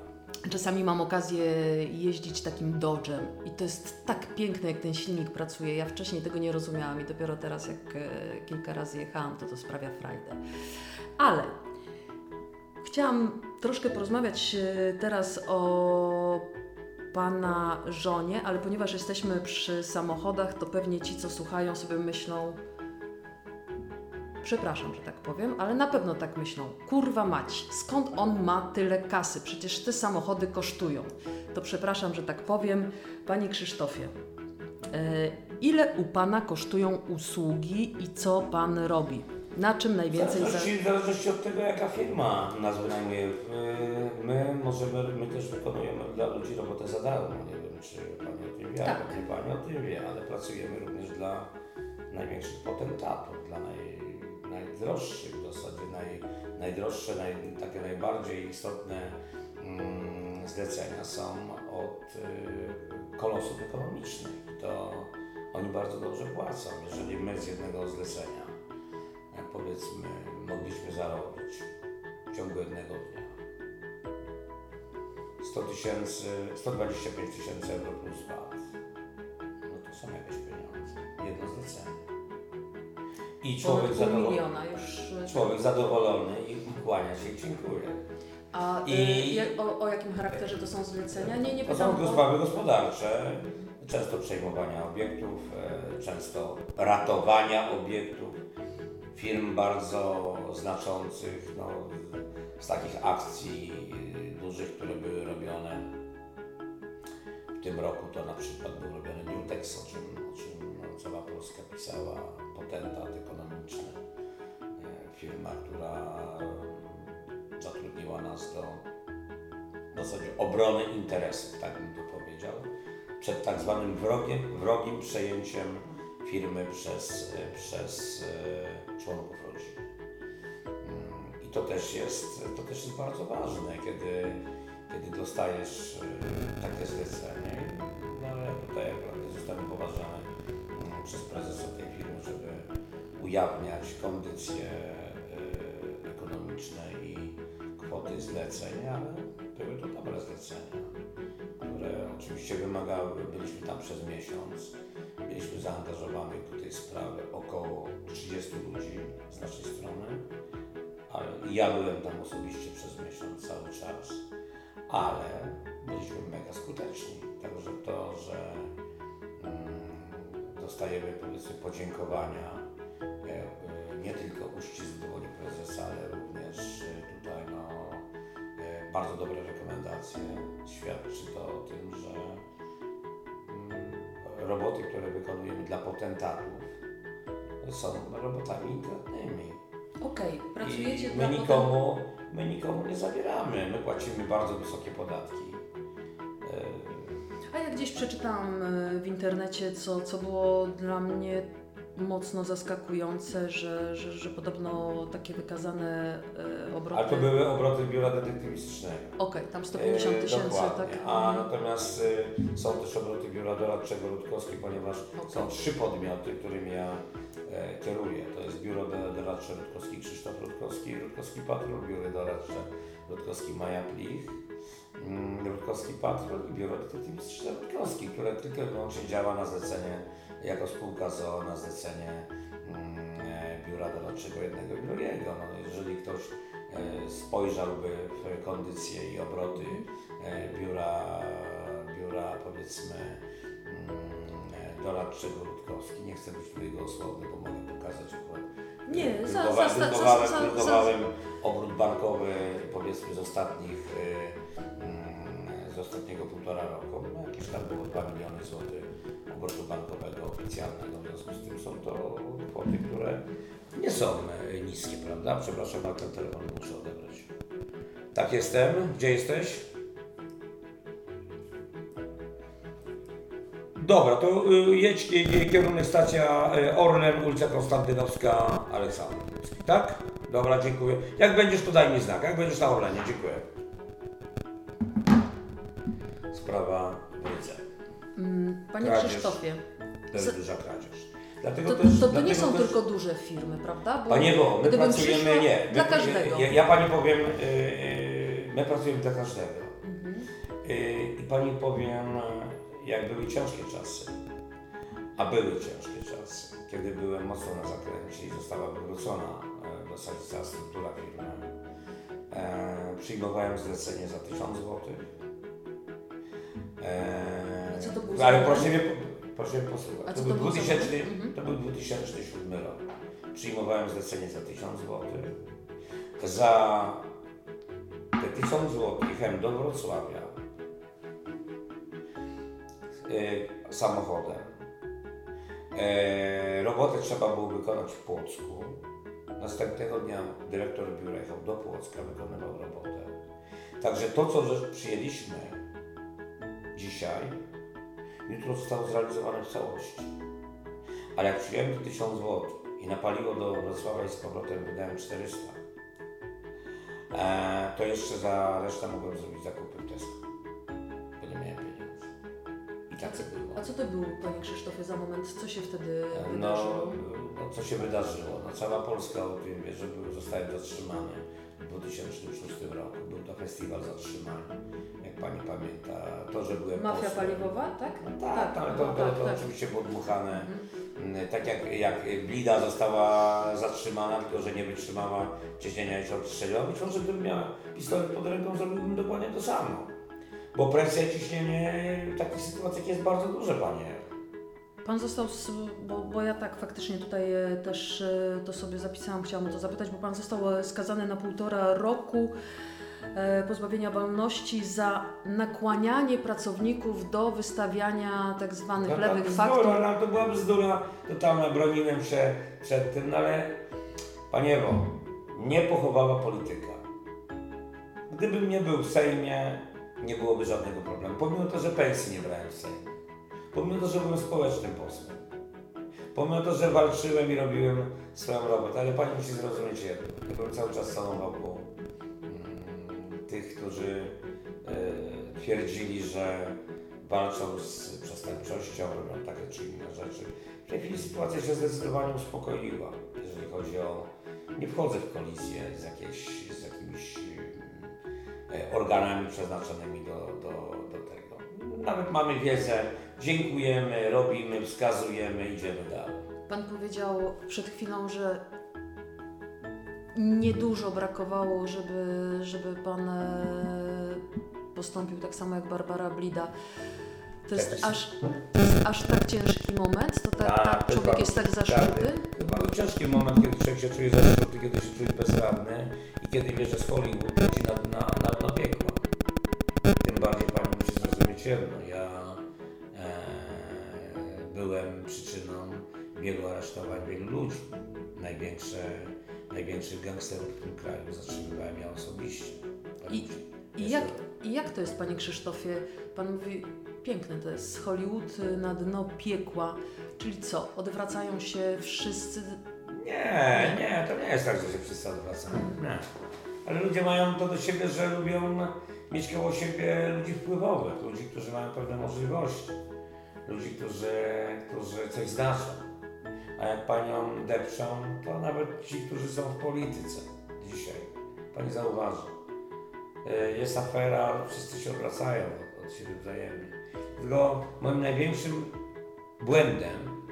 Czasami mam okazję jeździć takim Dodge'em i to jest tak piękne, jak ten silnik pracuje. Ja wcześniej tego nie rozumiałam i dopiero teraz, jak e, kilka razy jechałam, to to sprawia frajdę. Ale chciałam troszkę porozmawiać e, teraz o Pana żonie, ale ponieważ jesteśmy przy samochodach, to pewnie ci, co słuchają, sobie myślą, przepraszam, że tak powiem, ale na pewno tak myślą. Kurwa mać, skąd on ma tyle kasy? Przecież te samochody kosztują. to przepraszam, że tak powiem. Panie Krzysztofie, e, ile u Pana kosztują usługi i co Pan robi? Na czym najwięcej... W Za... zależności, w zależności od tego, jaka firma nas wynajmuje. My, my możemy, my też wykonujemy dla ludzi robotę za darmo. Nie wiem, czy Pani o tym wie, Tak. Pani o tym wie, ale pracujemy również dla największych potentatów, dla naj, najdroższych w zasadzie, naj, najdroższe, naj, takie najbardziej istotne mm, zlecenia są od y, kolosów ekonomicznych. To oni bardzo dobrze płacą. Jeżeli my z jednego zlecenia jak powiedzmy mogliśmy zarobić w ciągu jednego dnia 100 tysięcy, 125 tysięcy euro plus VAT, no to są jakieś pieniądze. Jedno zlecenie. I człowiek, zadowolony, miliona już. człowiek zadowolony i kłania się i dziękuję. A I- je, o, o jakim charakterze to są zlecenia? Nie, nie To pytam są sprawy gospodarcze, często przejmowania obiektów, e, często ratowania obiektów, firm bardzo znaczących, no, z takich akcji e, dużych, które były robione. W tym roku to na przykład był robiony Newtex, o czym, o czym no, cała Polska pisała, potentat ekonomiczny, e, firma, która e, zatrudniła nas do w zasadzie obrony interesów, tak bym to powiedział, przed tak zwanym wrogiem, wrogim przejęciem firmy przez, e, przez e, członków rodziny. Mm, I to też jest, to też jest bardzo ważne, kiedy, kiedy dostajesz takie zlecenie. No ale tutaj akurat zostałem poważany mm, przez prezesa ujawniać kondycje ekonomiczne i kwoty zleceń, ale były to dobre zlecenia, które oczywiście wymagały, byliśmy tam przez miesiąc, mieliśmy zaangażowanych do tej sprawy około 30 ludzi z naszej strony, ale ja byłem tam osobiście przez miesiąc cały czas, ale byliśmy mega skuteczni, także to, że mm, dostajemy powiedzmy podziękowania, nie tylko uścisk w dłoni prezesa, ale również e, tutaj no, e, bardzo dobre rekomendacje. Świadczy to o tym, że mm, roboty, które wykonujemy dla potentatów są robotami intratnymi. Okej, pracujecie I dla my nikomu, my nikomu nie zabieramy. My płacimy bardzo wysokie podatki. E, A ja gdzieś przeczytałam e, w internecie, co, co było dla mnie mocno zaskakujące, że, że, że podobno takie wykazane e, obroty... Ale to były obroty biura detektywistycznego. Okej, tam 150 E, tysięcy, dokładnie. tak? A natomiast y, są też obroty biura doradczego Rutkowski, ponieważ są trzy podmioty, którymi ja e, kieruję. To jest biuro do- doradcze Rutkowski Krzysztof Rutkowski, Rutkowski Patrol, biuro doradcze Rutkowski Maja Plich, mm, Rutkowski Patrol i biuro detektywistyczne Rutkowski, które tylko i wyłącznie działa na zlecenie, jako spółka ZOO na zlecenie mm, e, biura doradczego jednego i drugiego. No, jeżeli ktoś e, spojrzałby w kondycję i obroty e, biura, biura powiedzmy mm, doradczego Rutkowski. Nie chcę być tutaj gołosłowny, bo mogę pokazać akurat. Nie, Drukowa- za- drukowałem obrót bankowy powiedzmy z ostatnich mm, ostatniego półtora roku. No, jakieś tam było 2 miliony złotych obrotu bankowego oficjalnego. W związku z tym są to kwoty, które nie są e, niskie, prawda? Przepraszam, ale ten telefon muszę odebrać. Tak jestem. Gdzie jesteś? Dobra, to y, jedź y, y, kierunek stacja Orlen, ulica Konstantynowska, Aleksander tak? Dobra, dziękuję. Jak będziesz, to daj mi znak. Jak będziesz na Orlenie, dziękuję. Sprawa w Rydze. Mm, Panie Kradzież. Krzysztofie, To jest duża kradzież. Dlatego to, też, to, to nie są też, tylko duże firmy, prawda? Bo Panie, bo my pracujemy, przyszła nie. Dla my, każdego. Ja, ja Pani powiem, y, y, my pracujemy dla każdego. Mhm. Y, I Pani powiem, jak były ciężkie czasy, a były ciężkie czasy, kiedy byłem mocno na zakręcie i została wywrócona w zasadzie cała struktura firmy, e, przyjmowałem zlecenie za 1000 zł. Co to był za ale proszę mnie, proszę mnie posłuchać. A To był, to był za 2000, rok? Mhm. to był 2007 rok. Przyjmowałem zlecenie za 1000 zł. Za te 1000 zł jechałem do Wrocławia e, samochodem. E, robotę trzeba było wykonać w Płocku. Następnego dnia dyrektor biura jechał do Płocka, wykonywał robotę. Także to, co przyjęliśmy dzisiaj, jutro zostało zrealizowane w całości. Ale jak przyjąłem 1000 zł i napaliło do Wrocławia i z powrotem wydałem 400, e, to jeszcze za resztę mogłem zrobić zakupy w Tesco, bo nie miałem pieniędzy. I tak było. A co to był, Panie Krzysztofie, za moment? Co się wtedy No, wydarzyło? no co się wydarzyło? No, cała Polska o tym wie, że zostałem zatrzymany w 2006 roku. Był to festiwal zatrzymań, jak Pani pamięta. To, że byłem Mafia posłem. paliwowa, tak? Tak, tak, to, to, tak, to tak. oczywiście było dmuchane. Mhm. Mm, Tak jak, jak Blida została zatrzymana, tylko że nie wytrzymała ciśnienia i się odstrzeliła. Być może gdybym miał pistolet pod ręką, zrobiłbym dokładnie to samo. Bo presja i ciśnienie w takich sytuacjach jest bardzo duże, Panie. Pan został, z, bo, bo ja tak faktycznie tutaj e, też e, to sobie zapisałam, chciałam o to zapytać, bo Pan został e, skazany na półtora roku pozbawienia wolności za nakłanianie pracowników do wystawiania tak zwanych No, lewych bzdura, faktur. no, to była bzdura totalna, broniłem się przed tym, no ale Panie Ewo, nie pochowała polityka. Gdybym nie był w Sejmie, nie byłoby żadnego problemu. Pomimo to, że pensji nie brałem w Sejmie. Pomimo to, że byłem społecznym posłem. Pomimo to, że walczyłem i robiłem swoją robotę, ale Pani musi zrozumieć jedno. Ja byłem cały czas salą wokół tych, którzy e, twierdzili, że walczą z przestępczością, robią takie czy inne rzeczy. W tej chwili sytuacja się zdecydowanie uspokoiła, jeżeli chodzi o... Nie wchodzę w kolizję z, jakieś, z jakimiś e, organami przeznaczonymi do, do, do tego. Nawet mamy wiedzę, dziękujemy, robimy, wskazujemy, idziemy dalej. Pan powiedział przed chwilą, że niedużo brakowało, żeby, żeby Pan e, postąpił tak samo jak Barbara Blida. To jest, Tak. aż, to jest aż tak ciężki moment? To tak, Tak, tak jest człowiek jest tak bardzo- zaszczuty? To bardzo ciężki moment, kiedy człowiek się czuje zaszczuty, kiedy się czuje bezradny i kiedy wie, że z Hollywood leci na, na, na dno piekła. Tym bardziej Pani musi zrozumieć jedno. Ja e, byłem przyczyną wielu aresztowań wielu ludzi. Największe, największych gangsterów w tym kraju zatrzymywałem ja osobiście. I, i, jak, I jak to jest, Panie Krzysztofie? Pan mówi, piękne to jest, Hollywood na dno piekła. Czyli co, odwracają się wszyscy? Nie, nie, to nie jest tak, że się wszyscy odwracają. Nie. Ale ludzie mają to do siebie, że lubią mieć koło siebie ludzi wpływowych, ludzi, którzy mają pewne możliwości, ludzi, którzy, którzy coś znaczą. Jak panią depczą, to nawet ci, którzy są w polityce dzisiaj, pani zauważy, y, jest afera, wszyscy się odwracają od, siebie wzajemnie. Tylko moim największym błędem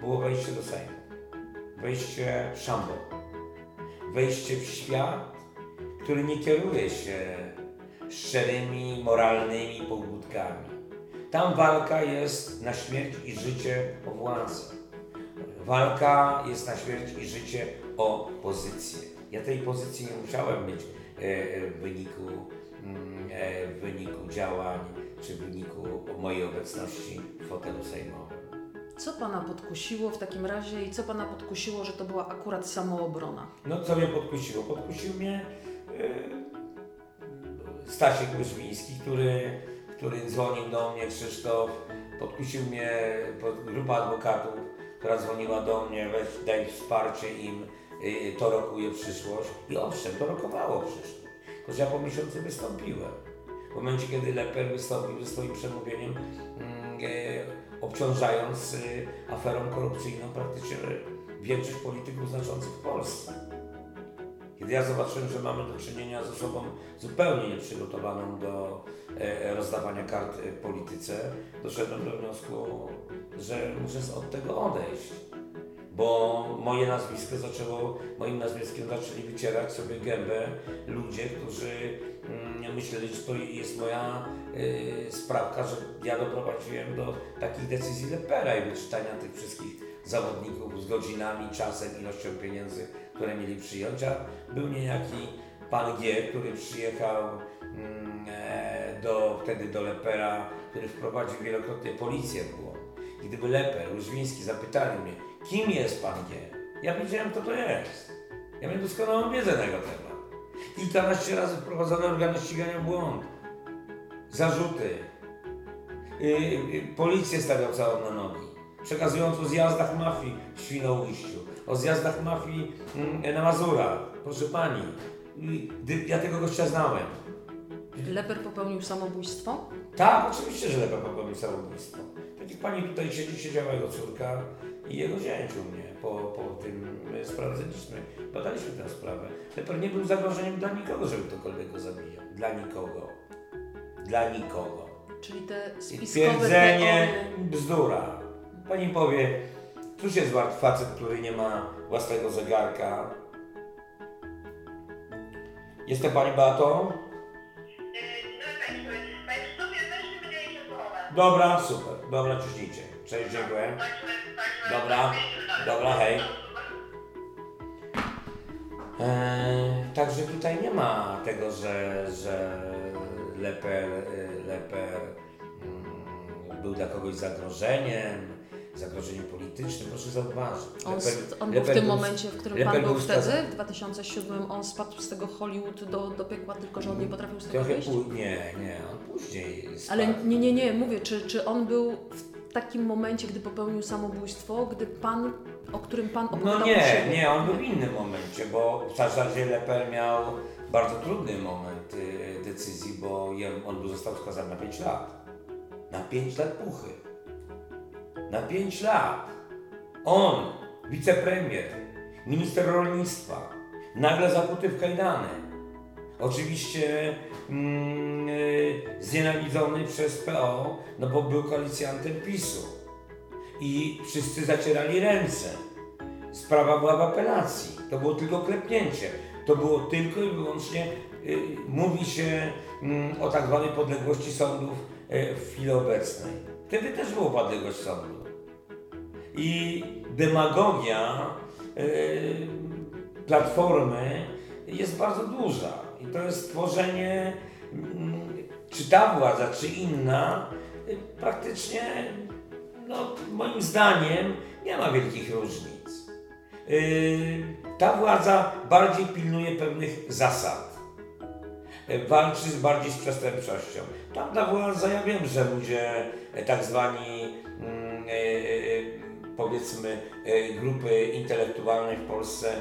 było wejście do Sejmu wejście w szambon, wejście w świat, który nie kieruje się szczerymi, moralnymi pobudkami. Tam walka jest na śmierć i życie o władzę. Walka jest na śmierć i życie o pozycję. Ja tej pozycji nie musiałem mieć e, e, w wyniku, mm, e, w wyniku działań czy w wyniku mojej obecności w fotelu sejmowym. Co Pana podkusiło w takim razie i co Pana podkusiło, że to była akurat samoobrona? No co mnie podkusiło? Podkusił mnie yy, Stasiek Łyżwiński, który, który dzwonił do mnie, Krzysztof, podkusił mnie pod, grupa adwokatów, która dzwoniła do mnie, weź daj wsparcie im, yy, to rokuje przyszłość. I owszem, to rokowało przyszłość. Tylko, ja po miesiącu wystąpiłem. W momencie, kiedy Leper wystąpił ze swoim przemówieniem, mm, e, obciążając e, aferą korupcyjną praktycznie większość polityków znaczących w Polsce. Kiedy ja zobaczyłem, że mamy do czynienia z osobą zupełnie nieprzygotowaną do e, rozdawania kart e, polityce, doszedłem do wniosku, że muszę od tego odejść. Bo moje nazwisko zaczęło, moim nazwiskiem zaczęli wycierać sobie gębę ludzie, którzy mm, myśleli, że to jest moja y, sprawka, że ja doprowadziłem do takich decyzji Lepera i wyczytania tych wszystkich zawodników z godzinami, czasem, ilością pieniędzy, które mieli przyjąć, a był niejaki pan G, który przyjechał mm, e, do, wtedy do Lepera, który wprowadził wielokrotnie policję błąd. Gdyby Leper, Łyżwiński zapytali mnie, kim jest pan G? Ja powiedziałem, kto to jest. Ja miałem doskonałą wiedzę na jego temat. Kilkanaście razy wprowadzone organy ścigania w błąd. Zarzuty. Yy, yy, policję stawiał całą na nogi. Przekazując o zjazdach mafii w Świnoujściu, o zjazdach mafii yy, na Mazurach. Proszę pani, yy, ja tego gościa znałem. Leper popełnił samobójstwo? Tak, oczywiście, że Leper popełnił samobójstwo. Jak pani tutaj siedzi, siedziała jego córka i jego zięć u mnie po, po tym sprawdzaliśmy, badaliśmy tę sprawę. Leper nie był zagrożeniem dla nikogo, żeby ktokolwiek go zabijał. Dla nikogo. Dla nikogo. Czyli te spiskowe Twierdzenie bzdura. Pani powie, cóż jest wart facet, który nie ma własnego zegarka? Jestem pani Bato? Dobra, super. Dobra, ciśnijcie. Cześć, dziękuję. Dobra, dobra, hej. Eee, także tutaj nie ma tego, że, że Leper, Leper mm, był dla kogoś zagrożeniem, zagrożeniem politycznym. Proszę zauważyć. On, Leper, on był w tym momencie, w którym Leper Pan był wtedy, w 2007, on spadł z tego Hollywood do, do piekła, tylko że on nie potrafił z tego Trochę wyjść? nie, nie, on później Ale spadł. nie, nie, nie, mówię, czy, czy on był w takim momencie, gdy popełnił samobójstwo, gdy Pan, o którym Pan opowiadał No nie, siebie? nie, on był w innym momencie, bo w zasadzie Leper miał bardzo trudny moment y, decyzji, bo on był, został skazany na 5 lat. Na 5 lat puchy. Na 5 lat. On, wicepremier, minister rolnictwa, nagle zakuty w kajdany. Oczywiście mm, y, znienawidzony przez PO, no bo był koalicjantem PiSu. I wszyscy zacierali ręce. Sprawa była w apelacji. To było tylko klepnięcie. To było tylko i wyłącznie, y, mówi się mm, o tak zwanej podległości sądów y, w chwili obecnej. Wtedy też była podległość sądu. I demagogia y, Platformy jest bardzo duża. I to jest tworzenie, mm, czy ta władza, czy inna, y, praktycznie, no, moim zdaniem, nie ma wielkich różnic. Y, Ta władza bardziej pilnuje pewnych zasad. Walczy bardziej z przestępczością. Tamta władza, ja wiem, że ludzie tak zwani, mm, powiedzmy, y, grupy intelektualne w Polsce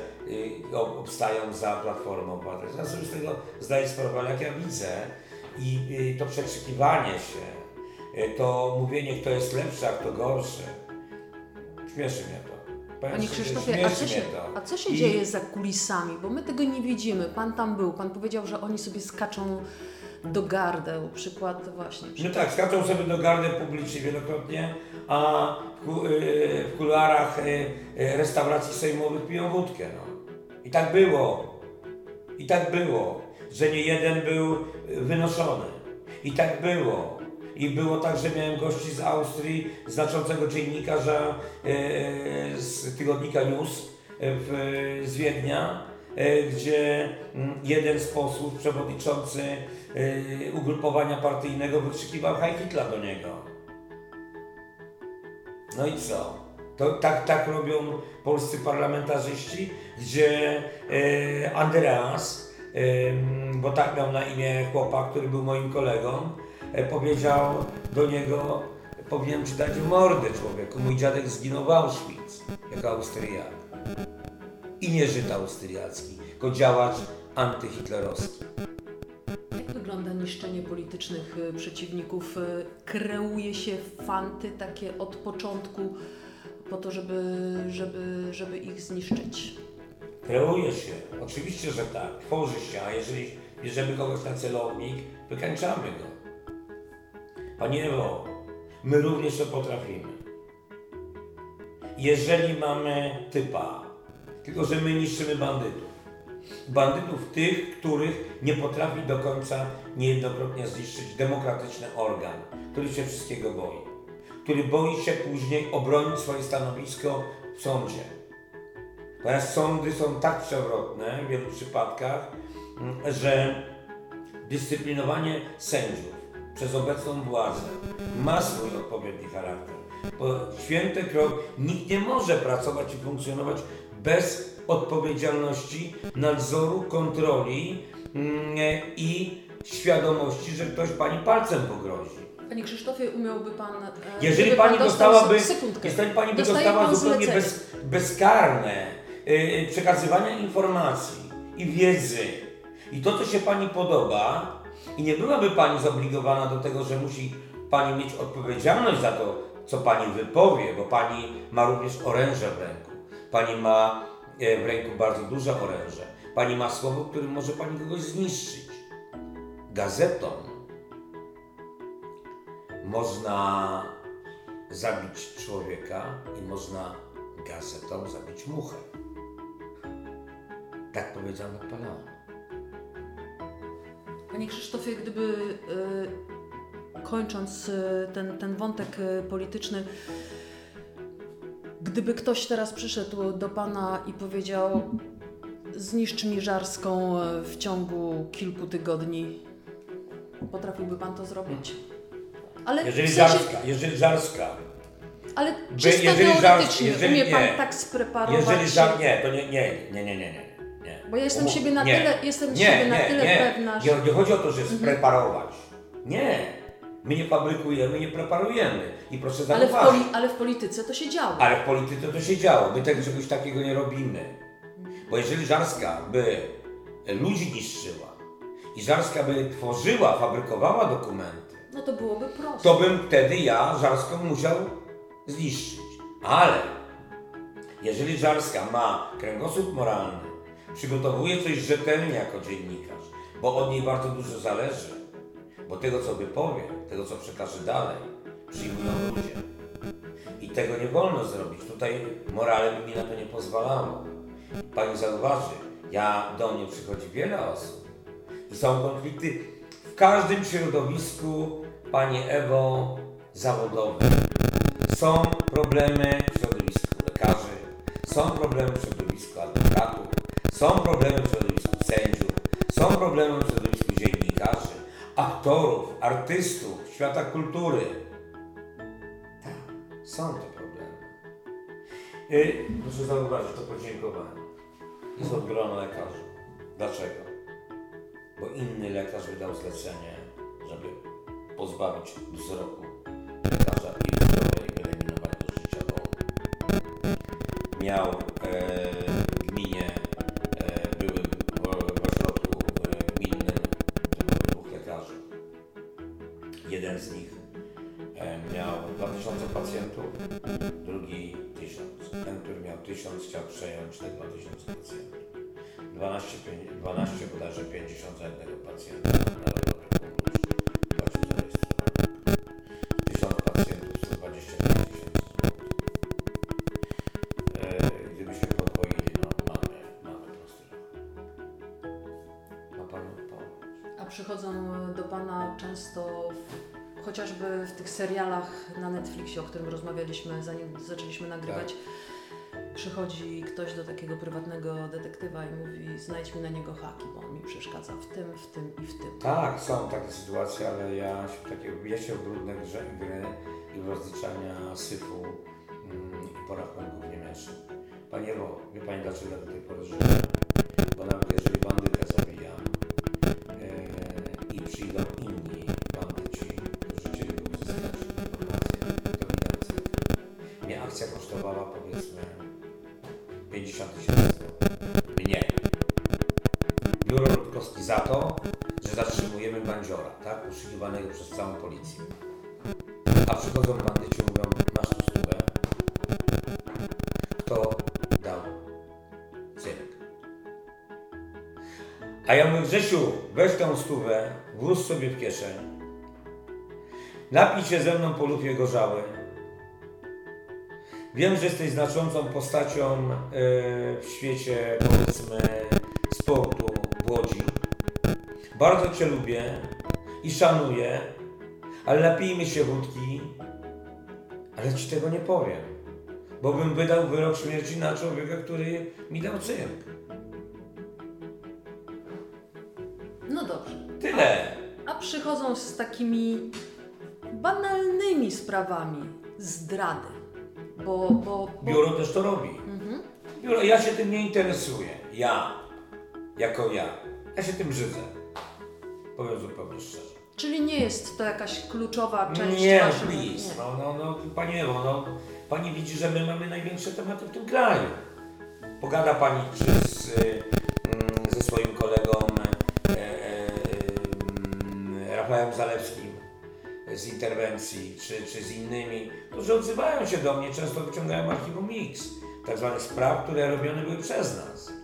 ob- obstają za Platformą Obywatelską. Ja sobie z tego zdaję sprawę, ale jak ja widzę i to przekrzykiwanie się, y, to mówienie, kto jest lepszy, a kto gorszy, śmieszy mnie to. Panie Krzysztofie, a co się, a co się I- dzieje za kulisami? Bo my tego nie widzimy. Pan tam był, Pan powiedział, że oni sobie skaczą do gardeł. Przykład właśnie. No Przykład. tak, skaczą sobie do gardy publicznie wielokrotnie, a w, y, kuluarach y, y, restauracji sejmowych piją wódkę. No. I tak było. I tak było, że nie jeden był wynoszony. I tak było. I było tak, że miałem gości z Austrii, znaczącego dziennikarza z tygodnika News w, z Wiednia, gdzie mm, jeden z posłów, przewodniczący ugrupowania partyjnego wykrzykiwał Heil Hitler do niego. No i co? To tak, tak robią polscy parlamentarzyści, gdzie e, Andreas, em, bo tak miał na imię chłopak, który był moim kolegą, e, powiedział do niego, powinien ci dać mordę człowieku, mój dziadek zginął w Auschwitz, jako Austriak. I nie Żyd austriacki, tylko działacz antyhitlerowski. Wygląda niszczenie politycznych y, przeciwników? Y, Kreuje się fanty takie od początku po to, żeby, żeby, żeby ich zniszczyć. Kreuje się, oczywiście, że tak, tworzy się, a jeżeli bierzemy kogoś na celownik, wykańczamy go. Panie Ewo, my również to potrafimy. Jeżeli mamy typa, tylko że my niszczymy bandytów. Bandytów tych, których nie potrafi do końca niejednokrotnie zniszczyć demokratyczny organ, który się wszystkiego boi. Który boi się później obronić swoje stanowisko w sądzie. Ponieważ sądy są tak przewrotne w wielu przypadkach, mm, że dyscyplinowanie sędziów przez obecną władzę ma swój odpowiedni charakter. Bo święte krok, nikt nie może pracować i funkcjonować bez odpowiedzialności, nadzoru, kontroli mm, i świadomości, że ktoś pani palcem pogrozi. Panie Krzysztofie, umiałby Pan. e, Jeżeli pani pan dostał dostałaby, se- sekundkę. jeżeli pani by dostała zupełnie bez, bezkarne yy, przekazywania informacji i wiedzy i to, co się pani podoba, i nie byłaby pani zobligowana do tego, że musi pani mieć odpowiedzialność za to, co pani wypowie, bo pani ma również oręże w ręku. Pani ma w ręku bardzo duże oręże. Pani ma słowo, którym może pani kogoś zniszczyć. Gazetą można zabić człowieka i można gazetą zabić muchę. Tak powiedział Napoleon. Panie Krzysztofie, gdyby e, kończąc e, ten, ten wątek e, polityczny, gdyby ktoś teraz przyszedł do Pana i powiedział zniszcz mi Żarską e, w ciągu kilku tygodni, potrafiłby Pan to zrobić? Ale Jeżeli w sensie, Żarska, jeżeli Żarska, ale czysto jeżeli teoretycznie jeżeli umie Pan nie. tak spreparować jeżeli Żar, nie, to nie, nie, nie, nie, nie, nie. Bo ja jestem Umów- siebie na nie. tyle- jestem nie, siebie na tyle pewna, że- Nie, nie chodzi o to, że spreparować. Nie. My nie fabrykujemy, nie preparujemy. I proszę ale, w zauważyć. poli, ale w polityce to się działo. Ale w polityce to się działo. My tak, czegoś takiego nie robimy. Bo jeżeli Żarska by ludzi niszczyła i Żarska by tworzyła, fabrykowała dokumenty, No to byłoby proste. to bym wtedy ja Żarską musiał zniszczyć. Ale jeżeli Żarska ma kręgosłup moralny, przygotowuje coś rzetelnie jako dziennikarz, bo od niej bardzo dużo zależy, bo tego co wypowie, tego co przekaże dalej, przyjmują ludzie. I tego nie wolno zrobić. Tutaj morale mi na to nie pozwalało. Pani zauważy, ja do mnie przychodzi wiele osób i są konflikty w każdym środowisku, Pani Ewo, zawodowym. Są problemy w środowisku lekarzy, są problemy w środowisku adwokatów, są problemy w środowisku sędziów, są problemy w środowisku dziennikarzy, aktorów, artystów, świata kultury. Są te problemy. Y, proszę zauważyć to podziękowanie. Jest od grona lekarzy. Dlaczego? Bo inny lekarz wydał zlecenie, żeby pozbawić wzroku lekarza i zdrowia i wyeliminować do życia, miał e, 1000 chciał przejąć te 2000 pacjentów. 12, pię- 12 bodajże 50 za jednego pacjenta na zarejestrowany. 1000 pacjentów 125 tysięcy złotych. E, Gdybyśmy podwoili, no mamy, mamy prosty ruch. Ma Pan odpowiedź. A przychodzą do Pana często, w, chociażby w tych serialach na Netflixie, o którym rozmawialiśmy, zanim zaczęliśmy nagrywać, przychodzi ktoś do takiego prywatnego detektywa i mówi znajdź mi na niego haki, bo on mi przeszkadza w tym, w tym i w tym. Tak, są takie sytuacje, ale ja się, takie, ja się w brudne grze, gry i rozliczania syfu mm, i porachunków nie mieszam. Panie Ewo, wie Pani dlaczego do tej pory żyję? Policję. A przychodzą bandyci mówią, masz tu stówę. Kto dał cyrk? A ja mówię, Grzesiu, weź tą stówę, włóż sobie w kieszeń, napij się ze mną po lufie gorzały. Wiem, że jesteś znaczącą postacią e, w świecie, powiedzmy, sportu w Łodzi. Bardzo Cię lubię i szanuję, ale napijmy się wódki, ale Ci tego nie powiem, bo bym wydał wyrok śmierci na człowieka, który mi dał cyrk. No dobrze. Tyle. A przychodzą z takimi banalnymi sprawami zdrady. Bo, bo, bo... Biuro też to robi. Biuro, ja się tym nie interesuję. Ja, jako ja. Ja się tym brzydzę. Powiem zupełnie szczerze. Czyli nie jest to jakaś kluczowa część Nie, no waszego... please. nie. No, no, no, Pani Ewo, no, Pani widzi, że my mamy największe tematy w tym kraju. Pogada Pani czy z, y, mm, ze swoim kolegą e, e, mm, Rafałem Zalewskim z interwencji, czy, czy z innymi, którzy odzywają się do mnie, często wyciągają archiwum X, tak zwanych spraw, które robione były przez nas.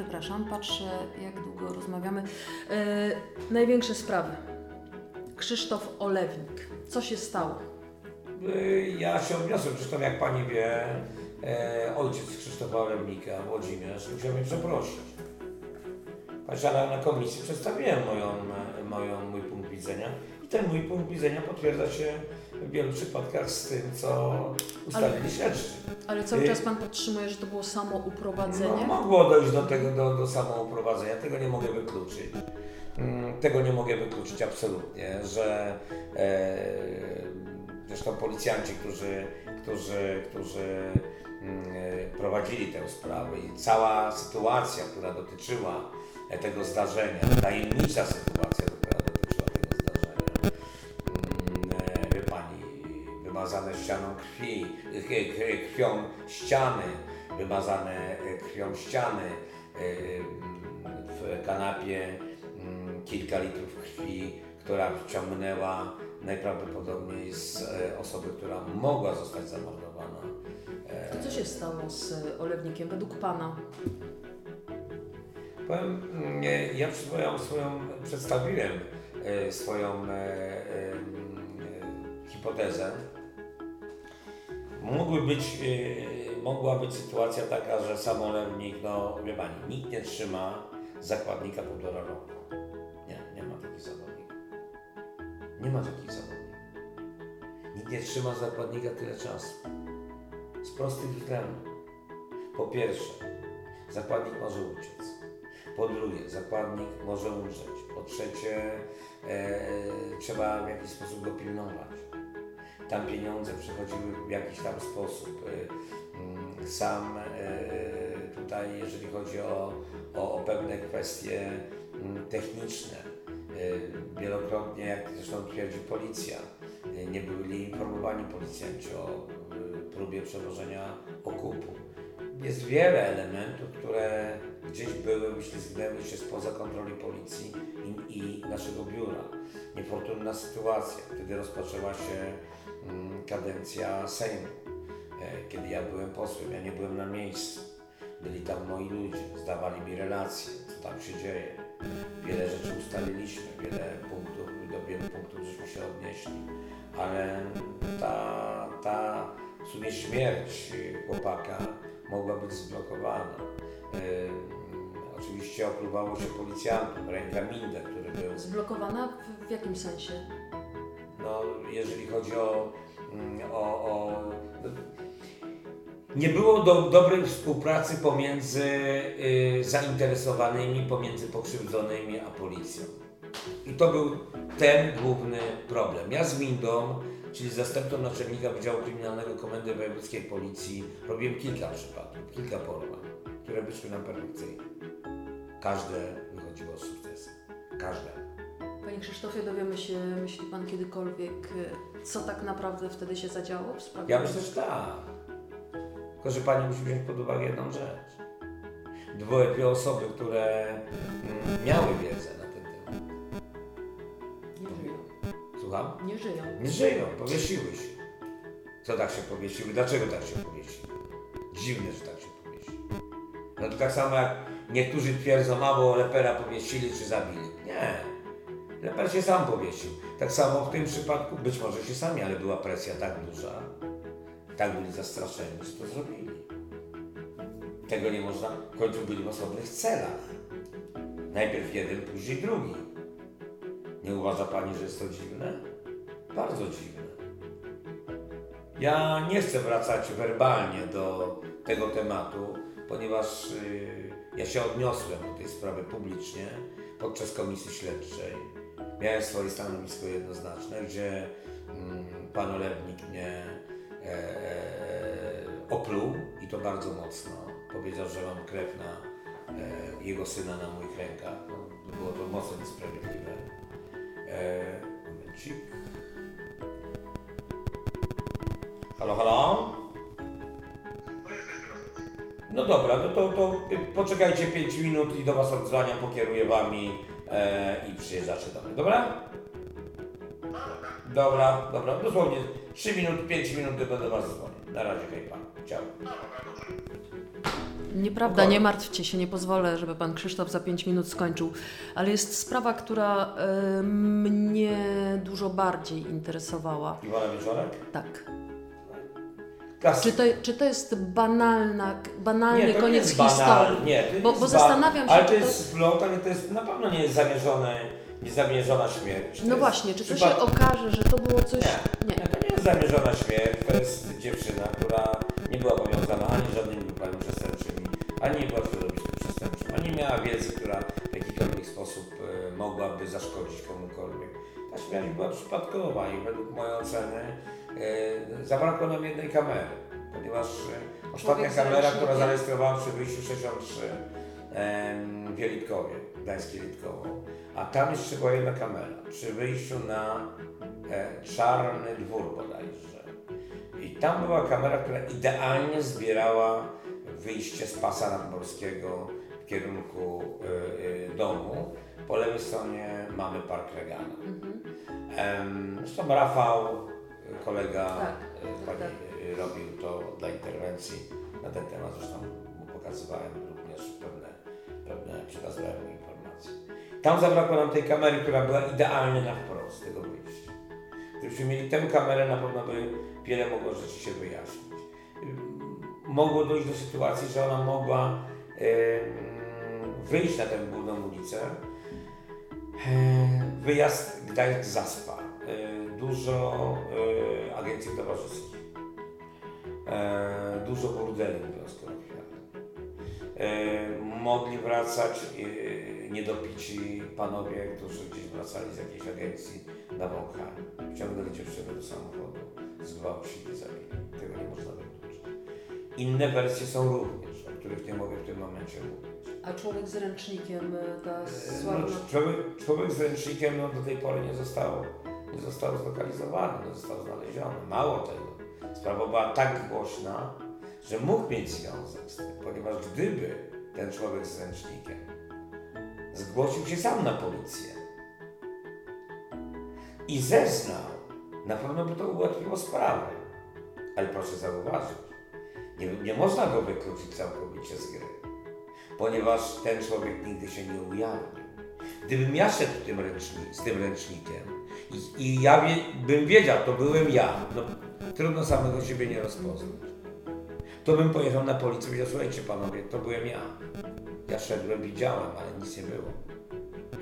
Przepraszam, patrzę jak długo rozmawiamy. E, największe sprawy. Krzysztof Olewnik. Co się stało? Y, Ja się odniosłem, zresztą jak pani wie, e, ojciec Krzysztofa Olewnika, Włodzimierz, musiał mnie przeprosić. Patrzę, na, na komisji przedstawiłem moją, e, moją, mój punkt widzenia i ten mój punkt widzenia potwierdza się w wielu przypadkach z tym, co ustalili śledczy. Ale cały czas pan podtrzymuje, że to było samo No, uprowadzenie? mogło dojść do tego, do, do samouprowadzenia, tego nie mogę wykluczyć. Mm, Tego nie mogę wykluczyć absolutnie, że e, zresztą policjanci, którzy, którzy, którzy mm, prowadzili tę sprawę i cała sytuacja, która dotyczyła tego zdarzenia, tajemnicza sytuacja, wymazane ścianą krwi, krwią ściany, wymazane e, krwią ściany, e, w kanapie mm, kilka litrów krwi, która wciągnęła najprawdopodobniej z e, osoby, która mogła zostać zamordowana. To co się stało z Olewnikiem według pana? Powiem, mm, ja swoją, swoją przedstawiłem swoją mm, hipotezę. Mógłby być, e, mogła być sytuacja taka, że sam olewnik, no wie pani, nikt nie trzyma zakładnika półtora roku. Nie, nie ma takich zawodników. Nie ma takich zawodników. Nikt nie trzyma zakładnika tyle czasu. Z prostych względów. Po pierwsze, zakładnik może uciec. Po drugie, zakładnik może umrzeć. Po trzecie, e, trzeba w jakiś sposób go pilnować. Tam pieniądze przychodziły w jakiś tam sposób. E, mm, sam e, tutaj, jeżeli chodzi o, o, o pewne kwestie mm, techniczne, e, wielokrotnie, jak zresztą twierdzi policja, nie byli informowani policjanci o próbie przewożenia okupu. Jest wiele elementów, które gdzieś były, wyślizgnęły się spoza kontroli policji i, i naszego biura. Niefortunna sytuacja, kiedy rozpoczęła się kadencja Sejmu, e, kiedy ja byłem posłem, ja nie byłem na miejscu. Byli tam moi ludzie, zdawali mi relacje, co tam się dzieje. Wiele rzeczy ustaliliśmy, wiele punktów, do wielu punktów żeśmy się odnieśli, ale ta, ta w sumie śmierć chłopaka mogła być zblokowana. Ym, Oczywiście opluwało się policjantów, ręka Mindę, który był Zblokowana w, w jakim sensie? no, jeżeli chodzi o, o, o nie było do, dobrej współpracy pomiędzy y, zainteresowanymi, pomiędzy pokrzywdzonymi a policją. I to był ten główny problem. Ja z Windą, czyli zastępcą naczelnika Wydziału Kryminalnego Komendy Wojewódzkiej Policji, robiłem kilka przypadków, kilka porwań, które wyszły nam perfekcyjnie. Każde wychodziło z sukcesem. Każde. Panie Krzysztofie, dowiemy się, myśli pan kiedykolwiek, y, co tak naprawdę wtedy się zadziało w sprawie? Ja myślę, że tak. Tylko, że Pani musi wziąć pod uwagę jedną rzecz. Dwoje, dwie osoby, które mm, miały wiedzę na ten temat. Nie żyją. Słucham? Nie żyją. Nie żyją, powiesiły się. Co tak się powiesiły? Dlaczego tak się powiesiły? Dziwne, że tak się powiesiły. No to tak samo jak niektórzy twierdzą, a bo Lepera powiesili czy zabili. Nie. Leper się sam powiesił. Tak samo w tym przypadku, być może się sami, ale była presja tak duża, tak byli zastraszeni, że to zrobili. Tego nie można, w końcu byli w osobnych celach. Najpierw jeden, później drugi. Nie uważa Pani, że jest to dziwne? Bardzo dziwne. Ja nie chcę wracać werbalnie do tego tematu, ponieważ y, ja się odniosłem do tej sprawy publicznie podczas komisji śledczej. Miałem swoje stanowisko jednoznaczne, gdzie mm, pan Olewnik mnie e, e, opluł i to bardzo mocno. Powiedział, że mam krew na e, jego syna na moich rękach. No, było to mocno niesprawiedliwe. E, momencik. Halo, halo? No dobra, no to, to poczekajcie 5 minut i do Was odzwaniam, pokieruję Wami e, i przyjeżdżacie do mnie, dobra? Dobra, dobra, dosłownie 3 minut, 5 minut tylko do Was dzwonię. Na razie, hej Pan, ciao. Nieprawda, nie martwcie się, nie pozwolę, żeby pan Krzysztof za 5 minut skończył. Ale jest sprawa, która y, mnie dużo bardziej interesowała. Iwona Wieczorek? Tak. Czy to, czy to jest banalna, banalny nie, to koniec nie historii? Nie, to Bo- jest bo zastanawiam się, Ale to to- jest splot, ale to jest na pewno nie jest zamierzone, niezamierzona śmierć. To No właśnie, czy to się okaże, że to było coś... Nie, nie, to nie jest zamierzona śmierć, to jest dziewczyna, która nie była powiązana ani z żadnymi grupami przestępczymi, ani nie była w środowisku przestępczym, ani nie miała wiedzy, która w jakikolwiek sposób e, mogłaby zaszkodzić komukolwiek. Ta śmierć była przypadkowa i według mojej oceny e, zabrakło nam jednej kamery, ponieważ e, ostatnia z kamera, która zarejestrowała przy wyjściu 63 em, w Jelitkowie, Gdańsk Jelitkowo, a tam jeszcze była jedna kamera przy wyjściu na e, Czarny Dwór bodajże. I tam była kamera, która idealnie zbierała wyjście z pasa nadmorskiego w kierunku e, e, domu. Po lewej stronie mamy Park Regana. Mhm. Zresztą Rafał, e, kolega, Tak, e, tak, pani e, robił to dla interwencji na ten temat. Zresztą mu pokazywałem również pewne, pewne przekazywałem informacje. Tam zabrakło nam tej kamery, która była idealnie na wprost tego wyjścia. Gdybyśmy mieli tę kamerę, na pewno by wiele mogło rzeczy się wyjaśnić. Mogło dojść do sytuacji, że ona mogła em, wyjść na tę główną ulicę. E, Wyjazd Gdańsk-Zaspa. E, Dużo e, agencji towarzyskich. Dużo burdeli, mówiąc kolokwialnie. Mogli wracać niedopici panowie, którzy gdzieś wracali z jakiejś agencji na wąchanie. Wciągnęli dziewczynę do samochodu, zgwałcili, zabili. Tego nie można wykluczyć. Inne wersje są również, o których nie mogę w tym momencie mówić. A człowiek z ręcznikiem, y, ta No, sławna... człowiek, człowiek z ręcznikiem no, do tej pory nie został, nie został zlokalizowany, nie został znaleziony. Mało tego, sprawa była tak głośna, że mógł mieć związek z tym, ponieważ gdyby ten człowiek z ręcznikiem zgłosił się sam na policję i zeznał, na pewno by to ułatwiło sprawę. Ale proszę zauważyć, nie, nie można go wykluczyć całkowicie z gry ponieważ ten człowiek nigdy się nie ujawnił. Gdybym ja szedł tym ręczni, z tym ręcznikiem i, i ja wie, bym wiedział, to byłem ja, no, trudno samego siebie nie rozpoznać, to bym pojechał na policję i powiedział, słuchajcie panowie, to byłem ja. Ja szedłem, widziałem, ale nic nie było.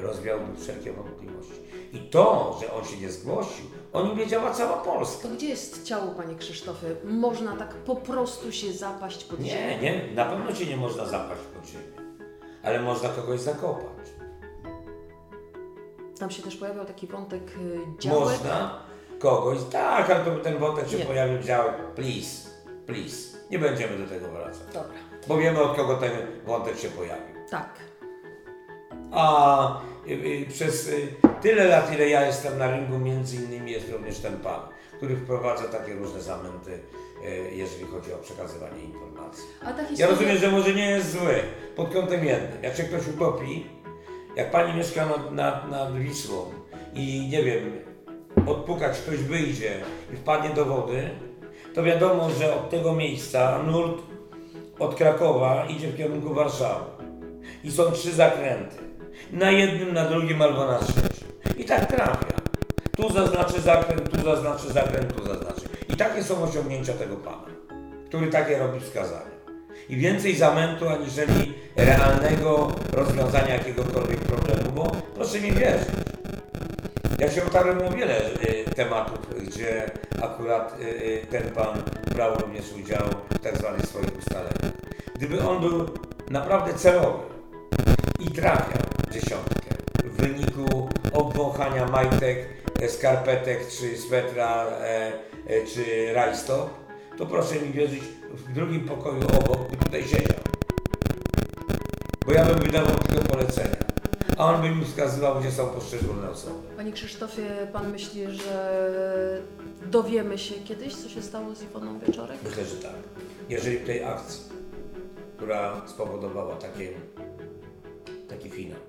Rozwiałbym wszelkie wątpliwości. I to, że on się nie zgłosił, o nim wiedziała cała Polska. To gdzie jest ciało, panie Krzysztofie? Można tak po prostu się zapaść pod Nie, ziemię? nie, na pewno się nie można zapaść pod ziemię, ale można kogoś zakopać. Tam się też pojawiał taki wątek y, działek. Można kogoś, tak, ale to ten wątek się Nie. pojawił działek. Please, please. Nie będziemy do tego wracać. Dobra, Bo wiemy od kogo ten wątek się pojawił. tak. A przez y, tyle lat, ile ja jestem na rynku, między innymi jest również ten pan, który wprowadza takie różne zamęty, y, jeżeli chodzi o przekazywanie informacji. A ta Ja historia... rozumiem, że może nie jest zły pod kątem jednym. Jak się ktoś utopi, jak pani mieszka nad, nad, nad Wisłą i nie wiem, odpukać ktoś wyjdzie i wpadnie do wody, to wiadomo, że od tego miejsca nurt od Krakowa idzie w kierunku Warszawy. I są trzy zakręty. Na jednym, na drugim albo na trzecim. I tak trafia. Tu zaznaczy zakręt, tu zaznaczy zakręt, tu zaznaczy. I takie są osiągnięcia tego pana, który takie robi wskazania. I więcej zamętu, aniżeli realnego rozwiązania jakiegokolwiek problemu, bo proszę mi wierzyć, ja się otarłem o wiele y, tematów, gdzie akurat y, y, ten pan brał również udział w tak zwanych swoich ustaleniach. Gdyby on był naprawdę celowy i trafiał w dziesiątkę w wyniku obwąchania majtek, skarpetek, czy swetra, e, e, czy rajstop, to proszę mi wierzyć, w drugim pokoju obok by tutaj siedział. Bo ja bym wydawał tylko polecenia, a on by mi wskazywał, gdzie są poszczególne osoby. Panie Krzysztofie, pan myśli, że dowiemy się kiedyś, co się stało z Iwoną Wieczorek? Myślę, że tak. Jeżeli w tej akcji, która spowodowała takie, taki finał,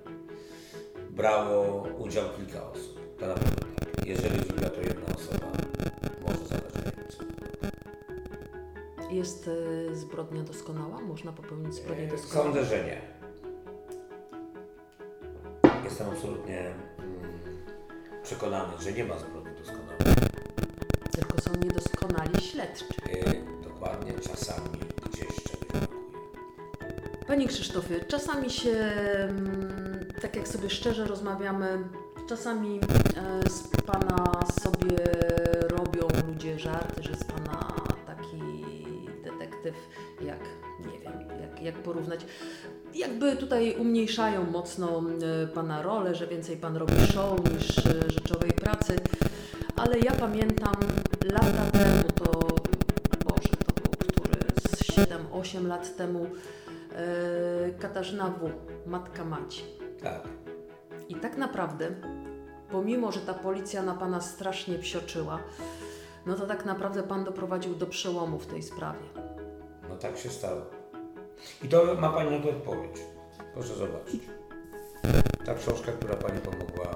brało udział kilka osób, to na pewno tak. Jeżeli zrobiła to jedna osoba, może zadać więcej. Jest y, zbrodnia doskonała? Można popełnić zbrodnię E, doskonałą? Sądzę, że nie. Jestem absolutnie mm, przekonany, że nie ma zbrodni doskonałej. Tylko są niedoskonali śledczy. E, Dokładnie, czasami. Panie Krzysztofie, czasami się, mm, tak jak sobie szczerze rozmawiamy, czasami e, z Pana sobie robią ludzie żarty, że z Pana taki detektyw, jak, nie wiem, jak, jak porównać, jakby tutaj umniejszają mocno Pana rolę, że więcej Pan robi show niż e, rzeczowej pracy, ale ja pamiętam lata temu, to Boże, to był który z 7-8 lat temu, Katarzyna W., matka Maci. Tak. I tak naprawdę, pomimo, że ta policja na Pana strasznie psioczyła, no to tak naprawdę Pan doprowadził do przełomu w tej sprawie. No tak się stało. I to ma Pani na to odpowiedź. Proszę zobaczyć. Ta książka, która Pani pomogła.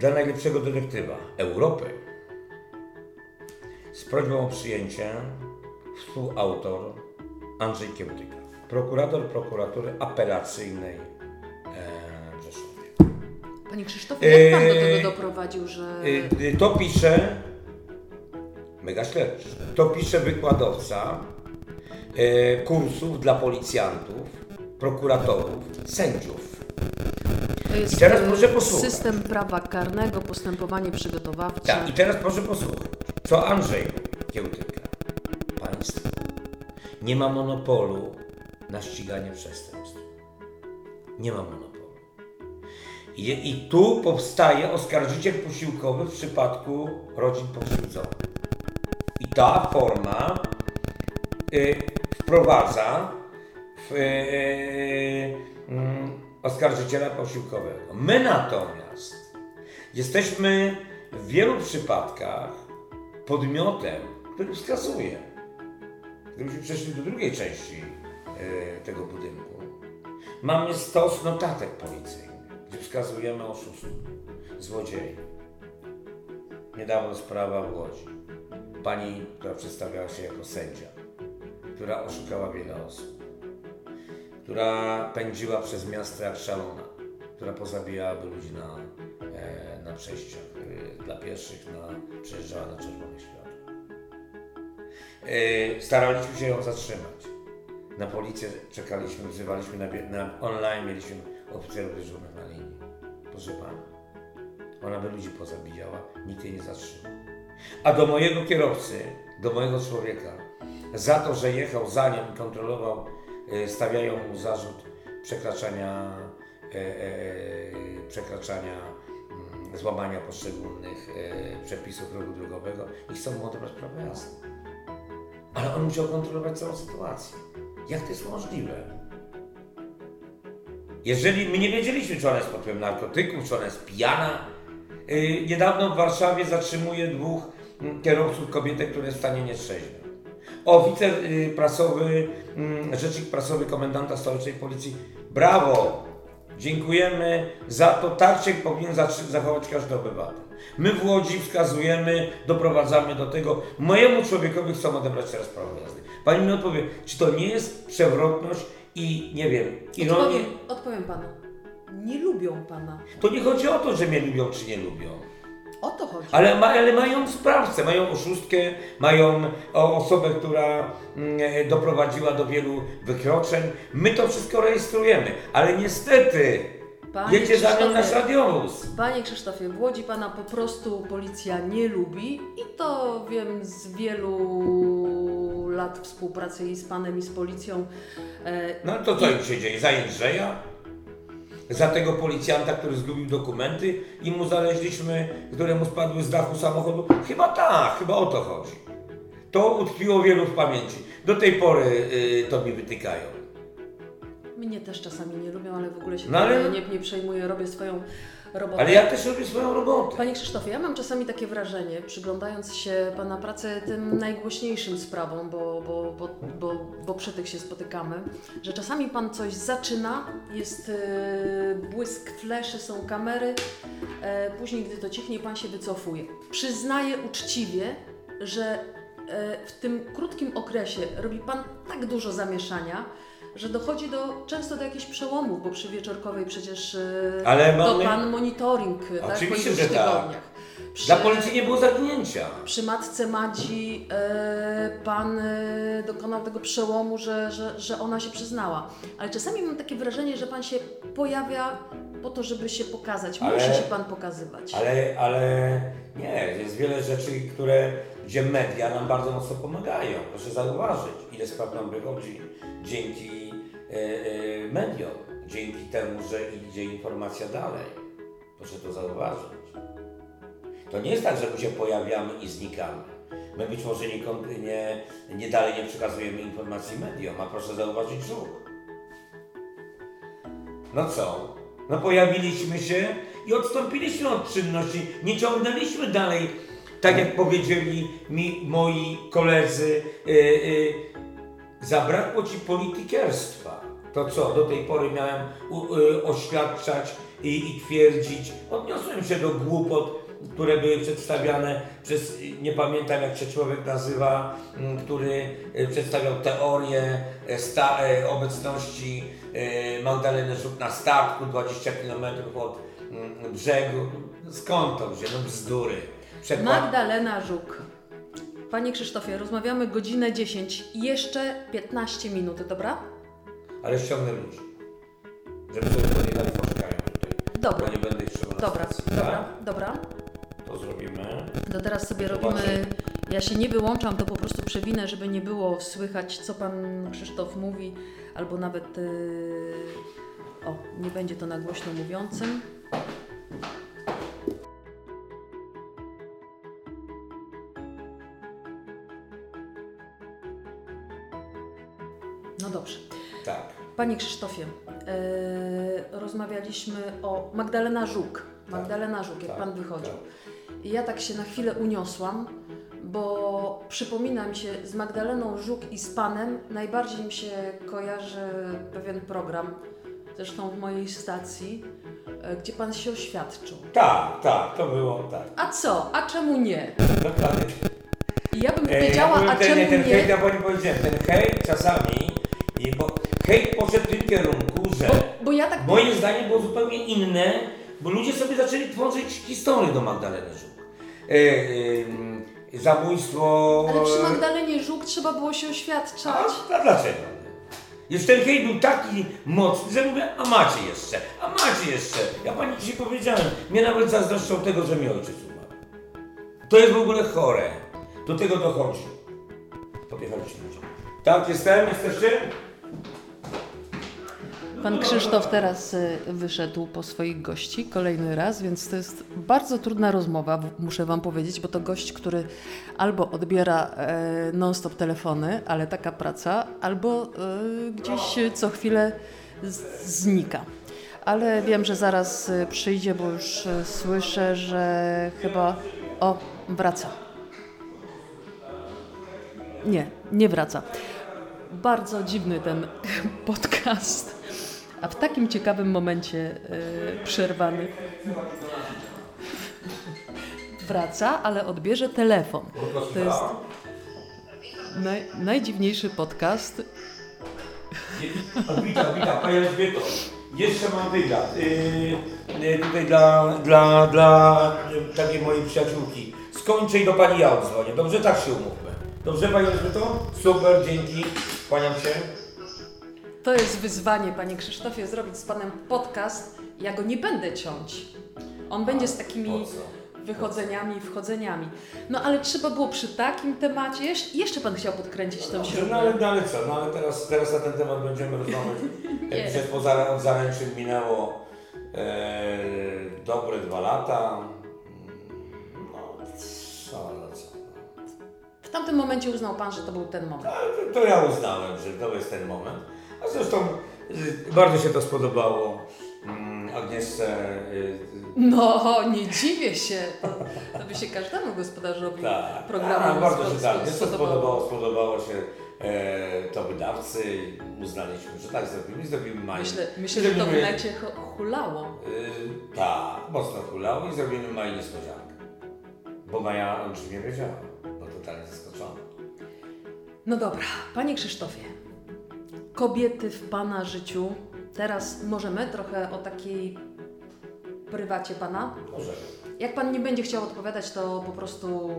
Dla najlepszego detektywa Europy prośbą o przyjęcie współautor Andrzej Kiełtyka, prokurator prokuratury apelacyjnej e, w Rzeszowie. Panie Krzysztofie, jak Pan do tego doprowadził, że... Y, To pisze, mega śledczy, to pisze wykładowca kursów dla policjantów, prokuratorów, sędziów. To jest I teraz e, proszę posłuchać. system prawa karnego, postępowanie przygotowawcze. Tak, i teraz proszę posłuchać, co Andrzej Kiełtyka. Państwo nie ma monopolu na ściganie przestępstw. Nie ma monopolu. I, I tu powstaje oskarżyciel posiłkowy w przypadku rodzin pokrzywdzonych. I ta forma y, wprowadza w, y, mm, oskarżyciela posiłkowego. My natomiast jesteśmy w wielu przypadkach podmiotem, który wskazuje. Gdybyśmy przeszli do drugiej części y, tego budynku, mamy stos notatek policyjnych, gdzie wskazujemy oszustów, złodziei. Niedawno sprawa w Łodzi. Pani, która przedstawiała się jako sędzia, która oszukała wiele osób, która pędziła przez miasto jak szalona, która pozabijała ludzi na, e, na przejściach e, dla pieszych, na, przejeżdżała na czerwone światło. E, staraliśmy się ją zatrzymać. Na policję czekaliśmy, wzywaliśmy na, na online, mieliśmy oficerów dyżurnych na linii. Proszę pana, ona by ludzi pozabijała, nikt jej nie zatrzymał. A do mojego kierowcy, do mojego człowieka, za to, że jechał za nią i kontrolował, e, stawiają mu zarzut przekraczania, e, przekraczania, złamania poszczególnych e, przepisów ruchu drogowego i chcą mu odebrać prawo jazdy. Ale on musiał kontrolować całą sytuację. Jak to jest możliwe? Jeżeli my nie wiedzieliśmy, czy ona jest pod wpływem narkotyków, czy ona jest pijana. Yy, niedawno w Warszawie zatrzymuje dwóch mm, kierowców kobietę, która jest w stanie nietrzeźwym. Oficer yy, prasowy, mm, rzecznik prasowy komendanta stołecznej policji. Brawo! Dziękujemy za to. Się powinien zachować każdy obywatel. My w Łodzi wskazujemy, doprowadzamy do tego. Mojemu człowiekowi chcą odebrać teraz prawo jazdy. Pani mi odpowie, czy to nie jest przewrotność i nie wiem, ironia? Odpowiem, odpowiem Panu. Nie lubią Pana. To nie chodzi o to, że mnie lubią czy nie lubią. O to chodzi. Ale, ma, ale mają sprawcę, mają oszustkę, mają osobę, która mm, doprowadziła do wielu wykroczeń. My to wszystko rejestrujemy, ale niestety Panie Jedzie za nią nasz radiowóz. Panie Krzysztofie, w Łodzi pana po prostu policja nie lubi i to wiem z wielu lat współpracy i z panem i z policją. E, No to co im się dzieje? Za Jędrzeja? Za tego policjanta, który zgubił dokumenty i mu znaleźliśmy, któremu spadły z dachu samochodu? Chyba tak, chyba o to chodzi. To utkwiło wielu w pamięci. Do tej pory y, to mi wytykają. Mnie też czasami nie lubią, ale w ogóle się No ale- nie, nie przejmuję, robię swoją robotę. Ale ja też robię swoją robotę. Panie Krzysztofie, ja mam czasami takie wrażenie, przyglądając się Pana pracę tym najgłośniejszym sprawom, bo, bo, bo, bo, bo przy tych się spotykamy, że czasami Pan coś zaczyna, jest e, błysk fleszy, są kamery, e, później gdy to cichnie, Pan się wycofuje. Przyznaję uczciwie, że e, w tym krótkim okresie robi Pan tak dużo zamieszania, że dochodzi do, często do jakichś przełomów, bo przy wieczorkowej przecież e, Ale to mamy... Pan monitoring tak, Oczywiście, że tak. tygodniach. Przy, Dla policji nie było zaginięcia. przy matce Madzi e, Pan e, dokonał tego przełomu, że, że, że ona się przyznała. Ale czasami mam takie wrażenie, że Pan się pojawia po to, żeby się pokazać. Ale- Musi się Pan pokazywać. Ale, ale nie, jest wiele rzeczy, które, gdzie media nam bardzo mocno pomagają. Proszę zauważyć, ile spraw nam wychodzi dzięki mediom, dzięki temu, że idzie informacja dalej. Proszę to zauważyć. To nie jest tak, że my się pojawiamy i znikamy. My być może nie, nie, nie dalej nie przekazujemy informacji mediom, a proszę zauważyć żuk. No co? No pojawiliśmy się i odstąpiliśmy od czynności. Nie ciągnęliśmy dalej, tak jak powiedzieli mi moi koledzy, yy, yy, zabrakło ci politykierstwa. To co, do tej pory miałem u, y, oświadczać i, i twierdzić. Odniosłem się do głupot, które były przedstawiane przez, nie pamiętam jak się człowiek nazywa, mm, który y, przedstawiał teorię y, sta, y, obecności y, Magdaleny Żuk na statku 20 km od mm, brzegu. Skąd to wziął? No bzdury. Magdalena Żuk. Panie Krzysztofie, rozmawiamy godzinę 10 i jeszcze 15 minut, dobra? Ale ściągnę ludzi. Żeby nie dali poczekają tutaj. Dobra. Bo nie będę ich na Dobra, stacji, dobra, tak? dobra. To zrobimy. To teraz sobie robimy. Ja się nie wyłączam, to po prostu przewinę, żeby nie było słychać, co pan Krzysztof mówi, albo nawet. Yy... O, nie będzie to na głośno mówiącym. No dobrze. Tak. Panie Krzysztofie, yy, rozmawialiśmy o Magdalena Żuk. Magdalena Żuk, jak tak, pan wychodził. tak. Ja tak się na chwilę uniosłam, bo przypomina mi się z Magdaleną Żuk i z panem najbardziej mi się kojarzy pewien program, zresztą w mojej stacji, e, gdzie pan się oświadczył. Tak, tak, to było tak. A co? A czemu nie? Dokładnie. I ja bym E, powiedziała, ja a powiem, czemu ten, ten hejt, nie? ja powiedziałem, ten hejt czasami, hejt poszedł w tym kierunku, że Bo, bo ja tak moim zdaniem było zupełnie inne, bo ludzie sobie zaczęli tworzyć historię do Magdaleny Żuk. E, e, zabójstwo... Ale przy Magdalenie Żuk trzeba było się oświadczać. A, a dlaczego? Już ten hejt był taki mocny, że mówię, a macie jeszcze, a macie jeszcze. Ja pani dzisiaj powiedziałem, mnie nawet zazdroszczą tego, że mi ojciec umarł. To jest w ogóle chore. Do tego dochodzi. Podjechaliście ludzie. Tak, jestem, jesteście? Pan Krzysztof teraz y, wyszedł po swoich gości kolejny raz, więc to jest bardzo trudna rozmowa, muszę Wam powiedzieć, bo to gość, który albo odbiera e, non-stop telefony, ale taka praca, albo e, gdzieś co chwilę znika. Ale wiem, że zaraz e, przyjdzie, bo już słyszę, że chyba. O, wraca. Nie, nie wraca. Bardzo dziwny ten podcast. A w takim ciekawym momencie y, przerwany wraca, ale odbierze telefon. To jest naj, najdziwniejszy podcast. Witam, witam, Panie Elżbieto. Jeszcze mam wywiad. Yy, tutaj dla, dla, dla yy, takiej mojej przyjaciółki. Skończę i do Pani ja odzwonię. Dobrze? Tak się umówmy. Dobrze Pani Elżbieto? Super, dzięki. Kłaniam się. To jest wyzwanie, panie Krzysztofie, zrobić z panem podcast. Ja go nie będę ciąć. On będzie z takimi wychodzeniami i wchodzeniami. No ale trzeba było przy takim temacie. Jeszcze pan chciał podkręcić tą śrubę. No ale, no, ale co? No ale teraz, teraz na ten temat będziemy rozmawiać. Jak dzisiaj po zara- od zaręczyn minęło e, dobre dwa lata. No co, no co. W tamtym momencie uznał pan, że to był ten moment. Ale to, to ja uznałem, że to jest ten moment. A zresztą y, bardzo się to spodobało mm, Agnieszce. y, No, nie dziwię się. To, to by się każdemu gospodarzowi Tak, programu bardzo się tak. to spodobało, spodobało się e, to wydawcy. Uznaliśmy, że tak zrobimy. Zrobimy maj. Myślę, myślę że to w necie hu- hulało. Y, tak, mocno hulało i zrobimy maj niespodziankę. Bo Maja o czym nie wiedziała, bo totalnie zaskoczona. No dobra, panie Krzysztofie, kobiety w pana życiu. Teraz możemy trochę o takiej prywacie pana. Może. Jak pan nie będzie chciał odpowiadać, to po prostu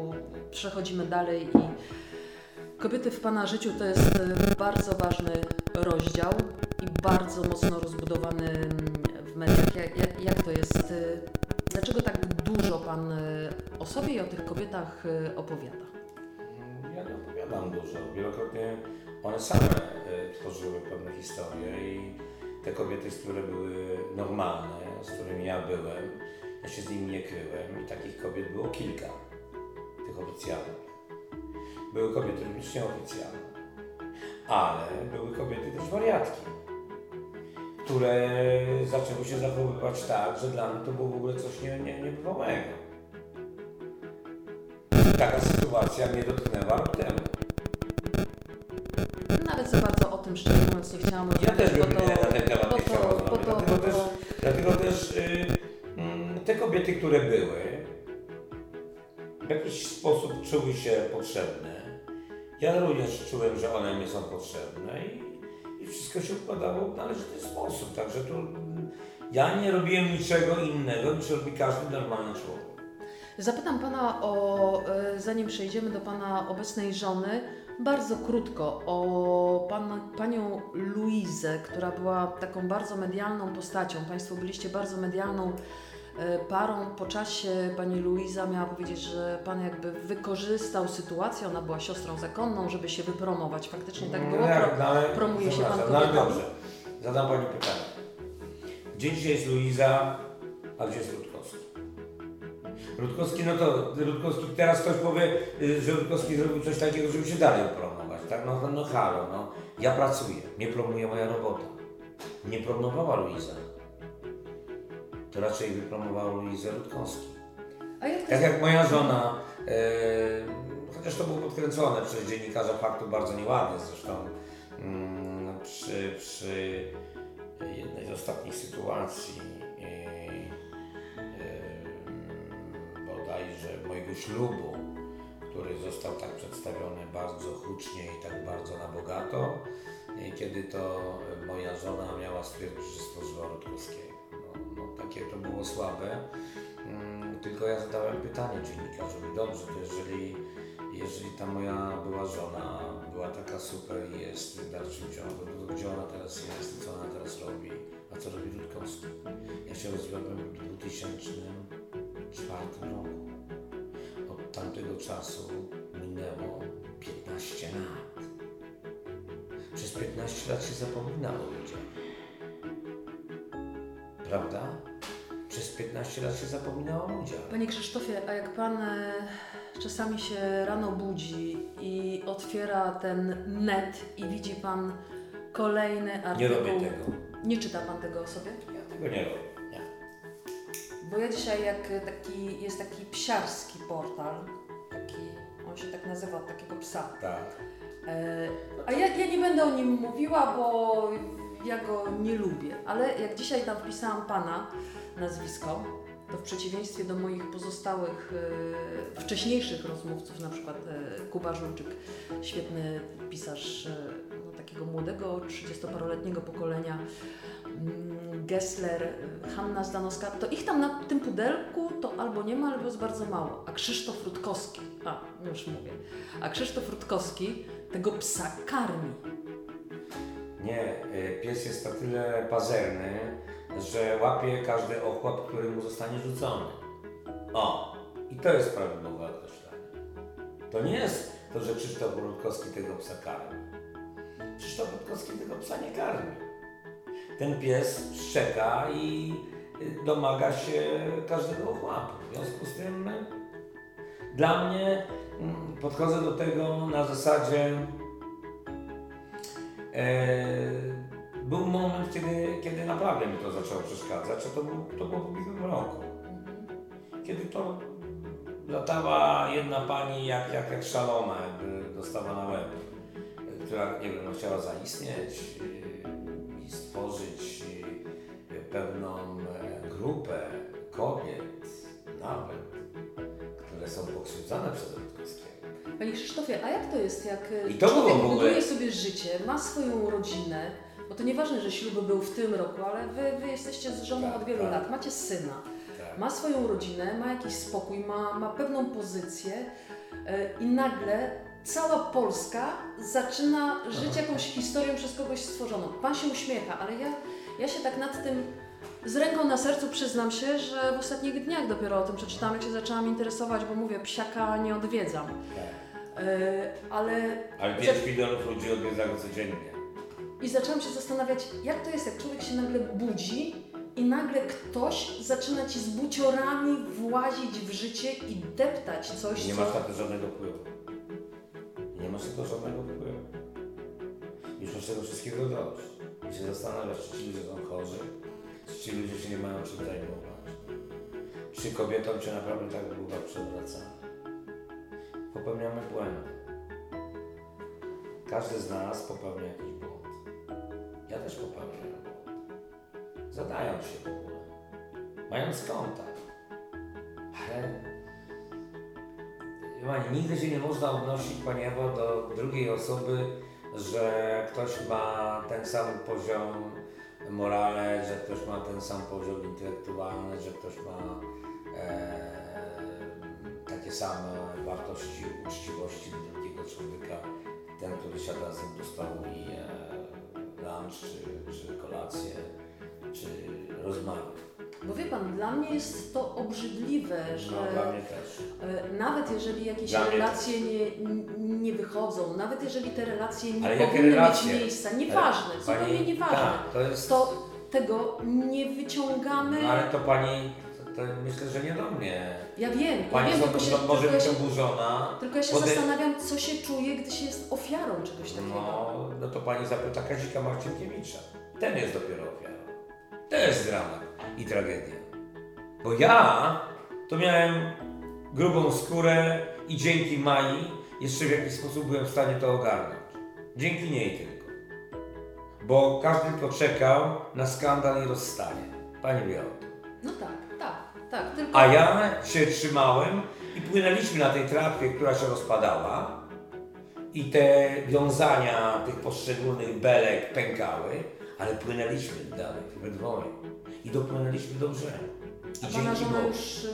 przechodzimy dalej i kobiety w pana życiu to jest e, bardzo ważny rozdział i bardzo mocno rozbudowany mm, w mediach. Jak, jak, jak to jest? e, Dlaczego tak dużo pan e, o sobie i o tych kobietach opowiada? Ja nie opowiadam dużo. Wielokrotnie one same y, tworzyły pewne historie i te kobiety, z które były normalne, z którymi ja byłem, ja się z nimi nie kryłem i takich kobiet było kilka, tych oficjalnych. Były kobiety również nieoficjalne, ale były kobiety też wariatki, które zaczęły się zachowywać tak, że dla mnie to było w ogóle coś nie, nie, niebywałego. Taka sytuacja mnie dotknęła rok temu. Nawet za bardzo o tym szczerze mówiąc nie chciałam mówić. Ja też bym to- na ten temat bo nie to- chciał rozmawiać. to- Dlatego też, to- dlatego też y, mm, te kobiety, które były, w jakiś sposób czuły się potrzebne. Ja również czułem, że one mi są potrzebne i, i wszystko się układało w należyty sposób. Także tu mm, ja nie robiłem niczego innego niż robi każdy normalny człowiek. Zapytam Pana o, e, zanim przejdziemy do Pana obecnej żony, bardzo krótko o pana, Panią Luizę, która była taką bardzo medialną postacią. Państwo byliście bardzo medialną e, parą. Po czasie Pani Luiza miała powiedzieć, że Pan jakby wykorzystał sytuację, ona była siostrą zakonną, żeby się wypromować. Faktycznie tak było. No, Pro, no, ale, promuje się Pan No kobietami? dobrze, zadam Pani pytanie. Gdzie dzisiaj jest Luiza, a gdzie jest Rutkowski? Rutkowski, no to Rutkowski, teraz ktoś powie, y, że Rutkowski zrobił coś takiego, żeby się dalej promować, tak? No, no, no halo, no. Ja pracuję, mnie promuje moja robota. Nie promowała Luiza. To raczej wypromowała Luizę Rutkowski. A jak Tak jak moja żona, e, chociaż to było podkręcone przez dziennikarza faktu bardzo nieładnie zresztą, mm, przy, przy jednej z ostatnich sytuacji bodajże mojego ślubu, który został tak przedstawiony bardzo hucznie i tak bardzo na bogato, i kiedy to moja żona miała stwierdzić, że stworzyła Rutkowskiego. No, no, takie to było słabe. Mm, Tylko ja zadałem pytanie dziennikarzowi, dobrze, to jeżeli, jeżeli ta moja była żona była taka super i jest w dalszym ciągu, no to gdzie ona teraz jest co ona teraz robi, a co robi Rutkowski? Ja się rozwiodłem w 2004 roku. Od tamtego czasu minęło 15 lat. Przez 15 lat się zapominało o ludziach. Prawda? Przez 15 lat się zapominało o ludziach. Panie Krzysztofie, a jak Pan e, czasami się rano budzi i otwiera ten net i widzi Pan kolejny Nie artykuł... robię tego. Nie czyta Pan tego o sobie? Ja tego nie robię. Bo ja dzisiaj, jak taki, jest taki psiarski portal, taki, on się tak nazywa, od takiego psa. Tak. E, a ja, ja nie będę o nim mówiła, bo ja go nie lubię, ale jak dzisiaj tam wpisałam Pana nazwisko, to w przeciwieństwie do moich pozostałych e, wcześniejszych rozmówców, na przykład e, Kuba Żulczyk, świetny pisarz e, no, takiego młodego, 30-paroletniego pokolenia, Gessler, e, Hanna Zdanowska, to ich tam na tym pudelku to albo nie ma, albo jest bardzo mało. A Krzysztof Rutkowski, a już mówię, a Krzysztof Rutkowski tego psa karmi. Nie, y, pies jest na tyle pazerny, że łapie każdy ochłap, który mu zostanie rzucony. O, i to jest prawidłowe określenie. To nie jest to, że Krzysztof Rutkowski tego psa karmi. Krzysztof Rutkowski tego psa nie karmi. Ten pies szczeka i y, domaga się każdego ochłapu. W związku z tym y, dla mnie mm, podchodzę do tego na zasadzie e, był moment, kiedy, kiedy naprawdę mi to zaczęło przeszkadzać, a to, był, to było w ubiegłym roku. Kiedy to latała jedna pani jak, jak, jak szalona, jakby dostała na łeb, która, nie wiem, no, chciała zaistnieć i stworzyć yy, pewną e, grupę kobiet, nawet, które są pokrzywdzone przez Rutkowskiego. Panie Krzysztofie, a jak to jest, jak e, I to człowiek ogóle- buduje sobie życie, ma swoją rodzinę, bo to nieważne, że ślub był w tym roku, ale wy, wy jesteście z żoną Tak, od wielu tak. lat, macie syna, Tak. ma swoją rodzinę, ma jakiś spokój, ma, ma pewną pozycję e, i nagle cała Polska zaczyna żyć jakąś historią przez kogoś stworzoną. Pan się uśmiecha, ale ja, ja się tak nad tym z ręką na sercu przyznam się, że w ostatnich dniach dopiero o tym przeczytałam, jak się zaczęłam interesować, bo mówię, psiaka nie odwiedzam. tak. E, ale Ale 5 milionów ludzi odwiedza go codziennie. i zaczęłam się zastanawiać, jak to jest, jak człowiek się nagle budzi i nagle ktoś zaczyna ci z buciorami włazić w życie i deptać coś, Nie co... masz na to żadnego wpływu. Masz to żadnego wpływu. Już masz tego wszystkiego dość. I się zastanawiasz, czy ci ludzie są chorzy, czy ci ludzie się nie mają czym zajmować. Czy kobietom się naprawdę tak długo przewraca. Popełniamy błędy. Każdy z nas popełnia jakiś błąd. Ja też popełniam błąd. Zadając się w ogóle. Mając kontakt. Ale Pani, nigdy się nie można odnosić, Pani Ewo, do drugiej osoby, że ktoś ma ten sam poziom morale, że ktoś ma ten sam poziom intelektualny, że ktoś ma e, takie same wartości uczciwości do drugiego człowieka, ten, który siada z nim do stołu i je lunch, czy, czy kolację, czy rozmawia. Bo wie Pan, dla mnie jest to obrzydliwe, że No, e, nawet jeżeli jakieś Dla relacje nie, nie wychodzą, nawet jeżeli te relacje nie Ale powinny relacje? mieć miejsca, nieważne, Pani- zupełnie nieważne, Tak, to jest... to tego nie wyciągamy. No ale to pani, to, myślę, że nie do mnie. Ja wiem, ja Pani wiem, są, tylko się, może tylko ja być oburzona. tylko ja się Pode- zastanawiam, co się czuje, gdy się jest ofiarą czegoś takiego. No, no to pani zapyta Kazika Marcinkiewicza. Ten jest dopiero ofiarą. To jest dramat i tragedia. Bo ja to miałem grubą skórę i dzięki Mai jeszcze w jakiś sposób byłem w stanie to ogarnąć. Dzięki niej tylko. Bo każdy tylko czekał na skandal i rozstanie. Pani wie o tym. No tak, tak, tak. Tylko A ja się trzymałem i płynęliśmy na tej tratwie, która się rozpadała i te wiązania tych poszczególnych belek pękały, ale płynęliśmy dalej we dwoje i dopłynęliśmy do brzegu. I A pana dzięki żona Bogu. już y,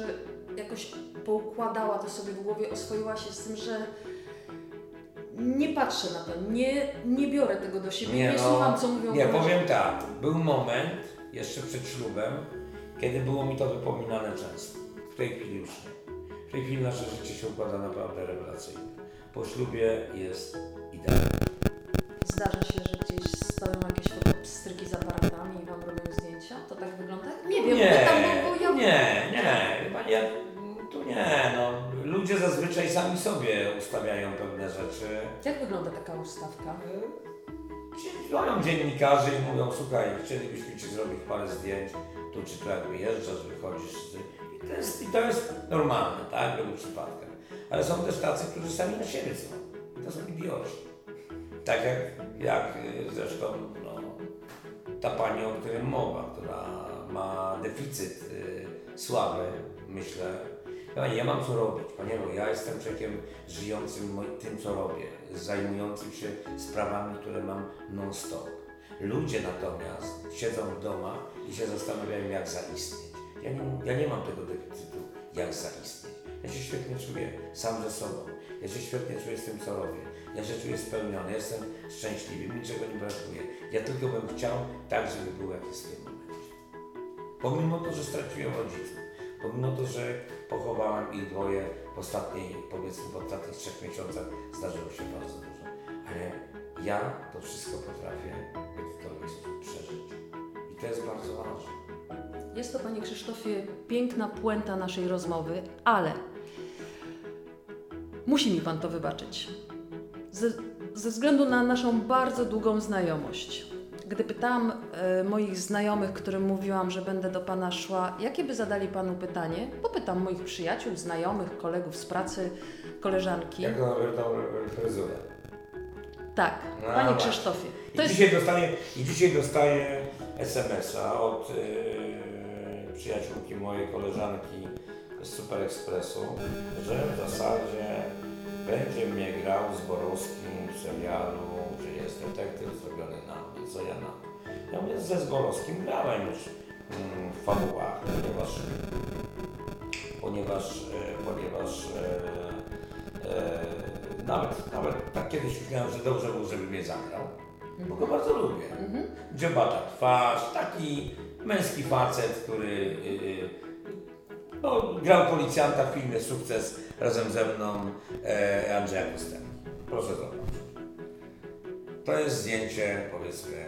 jakoś poukładała to sobie w głowie, oswoiła się z tym, że nie patrzę na to, nie, nie biorę tego do siebie, nie, no, słucham co mówią Nie, powiem tak, był moment, jeszcze przed ślubem, kiedy było mi to wypominane często. W tej chwili już nie. W tej chwili nasze życie się układa naprawdę rewelacyjnie. Po ślubie jest idealnie. Zdarza się, że gdzieś stoją jakieś fotopstryki z aparatami i wam robią zdjęcia? To tak wygląda? Nie wiem, Nie, pytam, bo, bo ja... nie, nie, chyba nie, tu nie, no. Ludzie zazwyczaj sami sobie ustawiają pewne rzeczy. Jak wygląda taka ustawka? Dzwonią dziennikarze i mówią, słuchaj, chcielibyśmy Ci zrobić parę zdjęć, tu czy tu jak wyjeżdżasz, wychodzisz. I to jest, i to jest normalne, tak, w wielu przypadkach. Ale są też tacy, którzy sami na siebie są. I to są idioci. Tak jak, jak y, zresztą no, ta pani, o której mowa, która ma deficyt y, sławy, myślę. Pani, ja mam co robić, ponieważ ja jestem człowiekiem żyjącym tym, co robię, zajmującym się sprawami, które mam non-stop. Ludzie natomiast siedzą w domach i się zastanawiają, jak zaistnieć. Ja nie, ja nie mam tego deficytu, jak zaistnieć. Ja się świetnie czuję sam ze sobą. Ja się świetnie czuję z tym, co robię. Ja się czuję spełniony, jestem szczęśliwy, niczego nie brakuje. Ja tylko bym chciał tak, żeby było jak jest w tym momencie. Pomimo to, że straciłem rodziców, pomimo to, że pochowałem ich dwoje w ostatniej, powiedzmy w ostatnich trzech miesiącach, zdarzyło się bardzo dużo. Ale ja to wszystko potrafię w sposób przeżyć. I to jest bardzo ważne. Jest to, Panie Krzysztofie, piękna puenta naszej rozmowy, ale musi mi Pan to wybaczyć. Ze, ze względu na naszą bardzo długą znajomość. Gdy pytałam e, moich znajomych, którym mówiłam, że będę do Pana szła, jakie by zadali Panu pytanie, popytam moich przyjaciół, znajomych, kolegów z pracy, koleżanki. Jak tą fryzurę? Tak, No Panie właśnie. Krzysztofie. I jest, dzisiaj dostaję, i dzisiaj dostaję SMS-a od yy, przyjaciółki mojej koleżanki z Super Expressu, że w zasadzie będzie mnie grał z Borowskim w serialu, że jest detektyw zrobiony na mnie, co ja na. Ja mówię, ze Zborowskim grałem już mm, w fabułach, ponieważ, ponieważ, e, ponieważ e, e, nawet, nawet tak kiedyś myślałem, że dobrze było, żeby mnie zagrał, bo go bardzo lubię. Mhm. Dziobata twarz, taki męski facet, który yy, no, grał policjanta w filmie Sukces razem ze mną e, Andrzeja Kostela. Proszę zobaczyć. To jest zdjęcie, powiedzmy,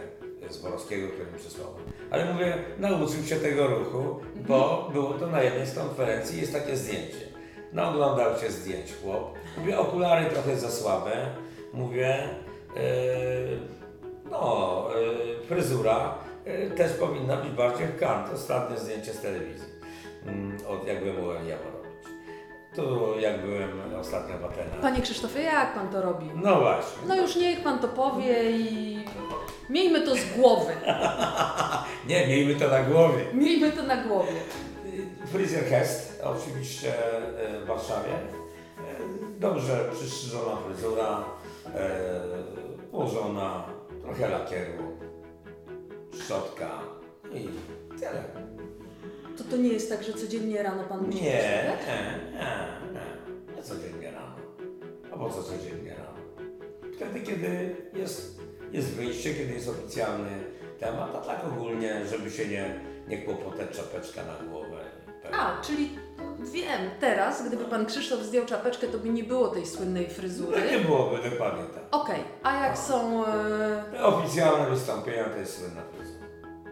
z Borowskiego, które mi przysłałem. Ale mówię, nauczył się tego ruchu, bo było to na jednej z konferencji, jest takie zdjęcie. No, oglądał się zdjęć chłop. Mówię, okulary trochę za słabe. Mówię, e, no, e, fryzura e, też powinna być bardziej w kant. Ostatnie zdjęcie z telewizji. Mm, Od jak byłem u robić. Tu jak byłem ostatnio w Atenach. Panie Krzysztofie, jak Pan to robi? No właśnie. No już niech Pan to powie i miejmy to z głowy. Nie, miejmy to na głowie. Miejmy to na głowie. Fryzjer Hest, oczywiście e, w Warszawie. E, Dobrze przystrzyżona fryzura, e, ułożona, trochę lakieru, szczotka i tyle. To to nie jest tak, że codziennie rano Pan musi Nie, nie, przystawiać? nie, nie, nie codziennie rano. A po co codziennie rano? Wtedy, kiedy jest, jest wyjście, kiedy jest oficjalny temat, a tak ogólnie, żeby się nie, nie kłopotać czapeczka na głowę. Tak. A, czyli wiem, teraz, gdyby Pan Krzysztof zdjął czapeczkę, to by nie było tej słynnej fryzury. No nie byłoby dokładnie tak. Okej, a jak są... E, oficjalne wystąpienia to jest słynna fryzura.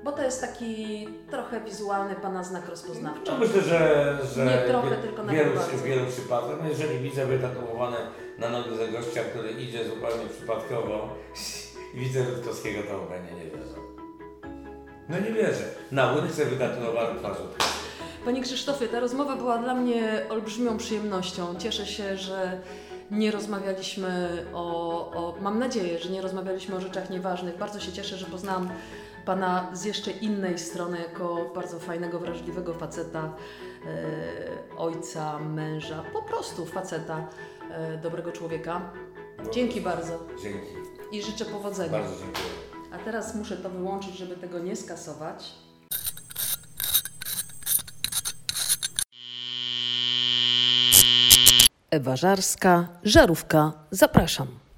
Bo to jest taki trochę wizualny Pana znak rozpoznawczy. No myślę, że, że Nie trochę, tylko w wielu, w wielu przypadkach, no jeżeli widzę wytatuowane na nodze gościa, który idzie zupełnie przypadkowo i widzę Rutkowskiego, to pewnie nie wierzę. No nie wierzę. Na łydce wytatuowany twarz. Panie Krzysztofie, ta rozmowa była dla mnie olbrzymią przyjemnością. Cieszę się, że nie rozmawialiśmy o, o. Mam nadzieję, że nie rozmawialiśmy o rzeczach nieważnych. Bardzo się cieszę, że poznałam Pana z jeszcze innej strony, jako bardzo fajnego, wrażliwego faceta, e, ojca, męża, po prostu faceta, e, dobrego człowieka. Dzięki bardzo Dzięki. i życzę powodzenia. Bardzo dziękuję. A teraz muszę to wyłączyć, żeby tego nie skasować. Ewa Żarska, Żarówka, zapraszam.